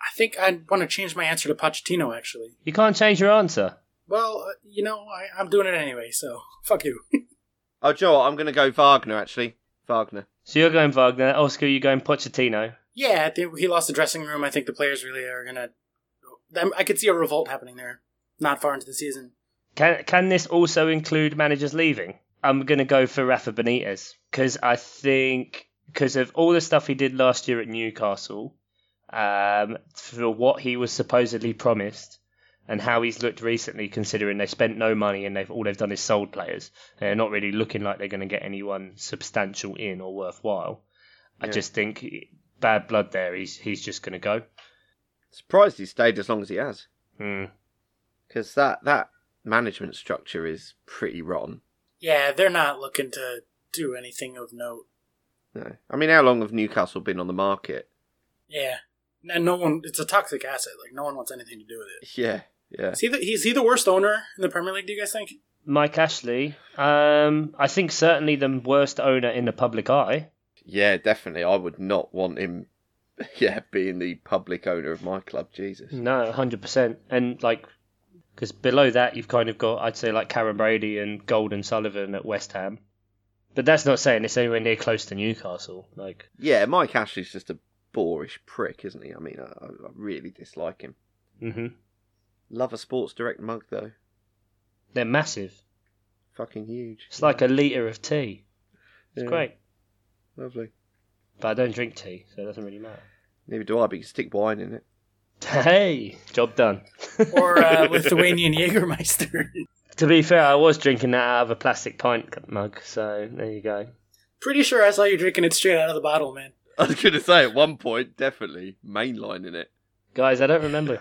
I think I want to change my answer to Pochettino. Actually, You can't change your answer. well, uh, you know, I, I'm doing it anyway. So [LAUGHS] fuck you. [LAUGHS] Oh, Joe, I'm going to go Wagner actually. Wagner. So you're going Wagner. Oscar, you're going Pochettino. yeah, I think he lost the dressing room. I think the players really are gonna. I could see a revolt happening there. Not far into the season. Can can this also include managers leaving? I'm going to go for Rafa Benitez because I think because of all the stuff he did last year at Newcastle, um, for what he was supposedly promised, and how he's looked recently, considering they spent no money and they've all they've done is sold players. They're not really looking like they're going to get anyone substantial in or worthwhile. I just think bad blood there. He's he's just going to go. Surprised he stayed as long as he has, Hmm. Because that that management structure is pretty rotten. Yeah, they're not looking to do anything of note. No, I mean, how long have Newcastle been on the market? Yeah, and no one. It's a toxic asset. Like no one wants anything to do with it. [LAUGHS] Yeah, yeah. Is he the, is he the worst owner in the Premier League? Do you guys think? Mike Ashley, um, I think certainly the worst owner in the public eye. Yeah, definitely. I would not want him. [LAUGHS] Yeah, being the public owner of my club, Jesus. No, hundred percent. And like, because below that you've kind of got, I'd say like Karren Brady and Golden Sullivan at West Ham. But that's not saying it's anywhere near close to Newcastle. Like, Yeah, Mike Ashley's just a boorish prick, isn't he? I mean, I, I really dislike him. Mm-hmm. Love a Sports Direct mug though. they're massive. Fucking huge. It's like a liter of tea. It's Yeah, great, Lovely. but I don't drink tea, so it doesn't really matter. Neither do I, but you can stick wine in it. Hey, job done. Or uh, [LAUGHS] Lithuanian Jägermeister? to be fair, I was drinking that out of a plastic pint mug, so there you go. Pretty sure I saw you drinking it straight out of the bottle, man. I was going to say at one point, definitely mainlining it. Guys, I don't remember.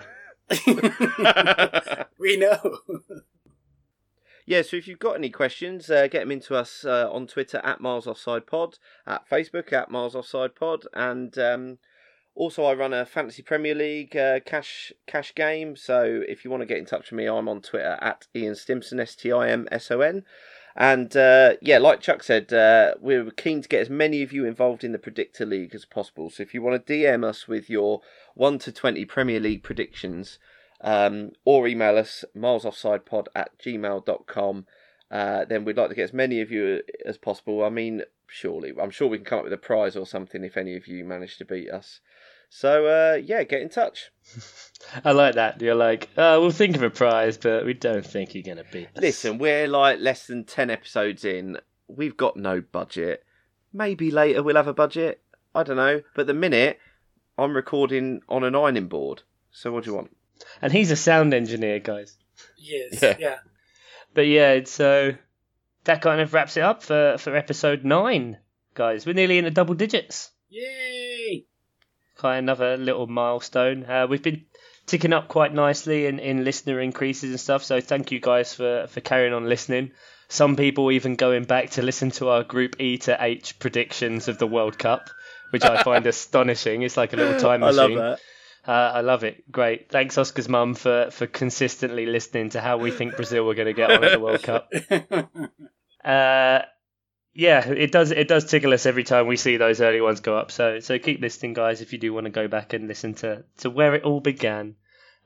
[LAUGHS] [LAUGHS] we know. Yeah, so if you've got any questions, uh, get them into us uh, on Twitter at Miles Offside Pod, at Facebook at Miles Offside Pod, and um, also I run a Fantasy Premier League uh, cash cash game. So if you want to get in touch with me, I'm on Twitter at Ian Stimson S T I M S O N. And uh, yeah, like Chuck said, uh, we're keen to get as many of you involved in the Predictor League as possible. So if you want to DM us with your 1 to 20 Premier League predictions, um, or email us milesoffsidepod at gmail.com. Uh, then we'd like to get as many of you as possible. I mean, surely, I'm sure we can come up with a prize or something if any of you manage to beat us. So, uh, yeah, get in touch. [LAUGHS] I like that. You're like, oh, we'll think of a prize, but we don't think you're going to beat us. Listen, we're like less than 10 episodes in. We've got no budget. Maybe later we'll have a budget. I don't know. But the minute, I'm recording on an ironing board. So, what do you want? And he's a sound engineer, guys. Yes. Yeah. Yeah. But yeah, so that kind of wraps it up for, for episode nine, guys. We're nearly in the double digits. Yay! Kind of another little milestone. Uh, we've been ticking up quite nicely in, in listener increases and stuff. So thank you guys for, for carrying on listening. Some people even going back to listen to our Group E to H predictions of the World Cup, which I find [LAUGHS] astonishing. It's like a little time machine. I love that. Uh, I love it. Great. Thanks, Oscar's mum, for, for consistently listening to how we think Brazil were going to get on at the World Cup. [LAUGHS] Uh, yeah, it does. It does tickle us every time we see those early ones go up. So so keep listening, guys, if you do want to go back and listen to to where it all began.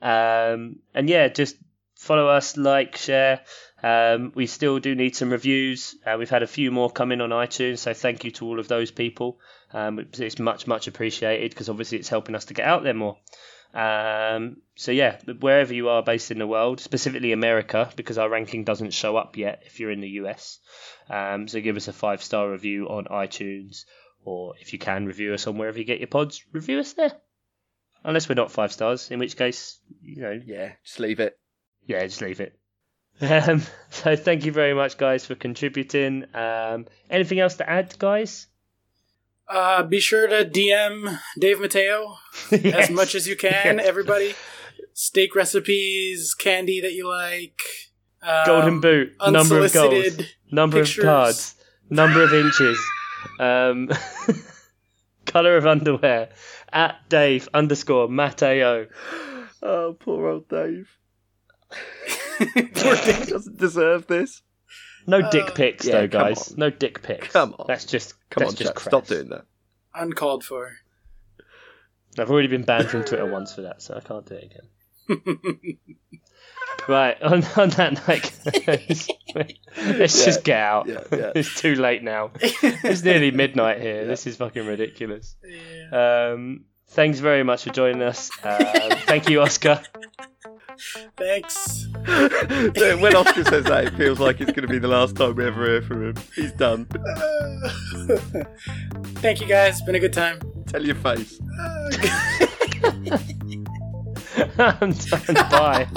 Um, and yeah, just follow us, like, share. Um, we still do need some reviews. Uh, we've had a few more come in on iTunes, so thank you to all of those people. Um, it's- it's much much appreciated because obviously it's helping us to get out there more. Um, so yeah, wherever you are based in the world, specifically America, because our ranking doesn't show up yet if you're in the US. Um, so give us a five star review on iTunes, or if you can review us on wherever you get your pods, review us there. Unless we're not five stars, in which case, you know, Yeah, just leave it. yeah, just leave it. Um, [LAUGHS] so thank you very much, guys, for contributing. Um, anything else to add, guys? Uh, be sure to DM Dave Matteo [LAUGHS] Yes. as much as you can, everybody. Steak recipes, candy that you like. Um, Golden boot, number of goals, number pictures. of cards, number of inches, um, [LAUGHS] color of underwear. At Dave underscore Matteo. [GASPS] Oh, poor old Dave. [LAUGHS] Poor Dave. doesn't deserve this. No Uh, dick pics yeah, though, come guys. on. No dick pics. Come on. That's just Come that's on, just chat. Stop crass. doing that. Uncalled for. I've already been banned from Twitter once for that, so I can't do it again. Right, [LAUGHS] on, on that night, guys, [LAUGHS] let's Yeah, just get out. yeah, yeah. [LAUGHS] it's too late now. It's nearly midnight here. This is fucking ridiculous. Yeah. Um, thanks very much for joining us. Um, thank you, Oscar. Thanks. [LAUGHS] when Oscar says that, it feels like it's going to be the last time we ever hear from him. He's done. [LAUGHS] Thank you guys. It's Been a good time. Tell your face. [LAUGHS] I'm done. Bye.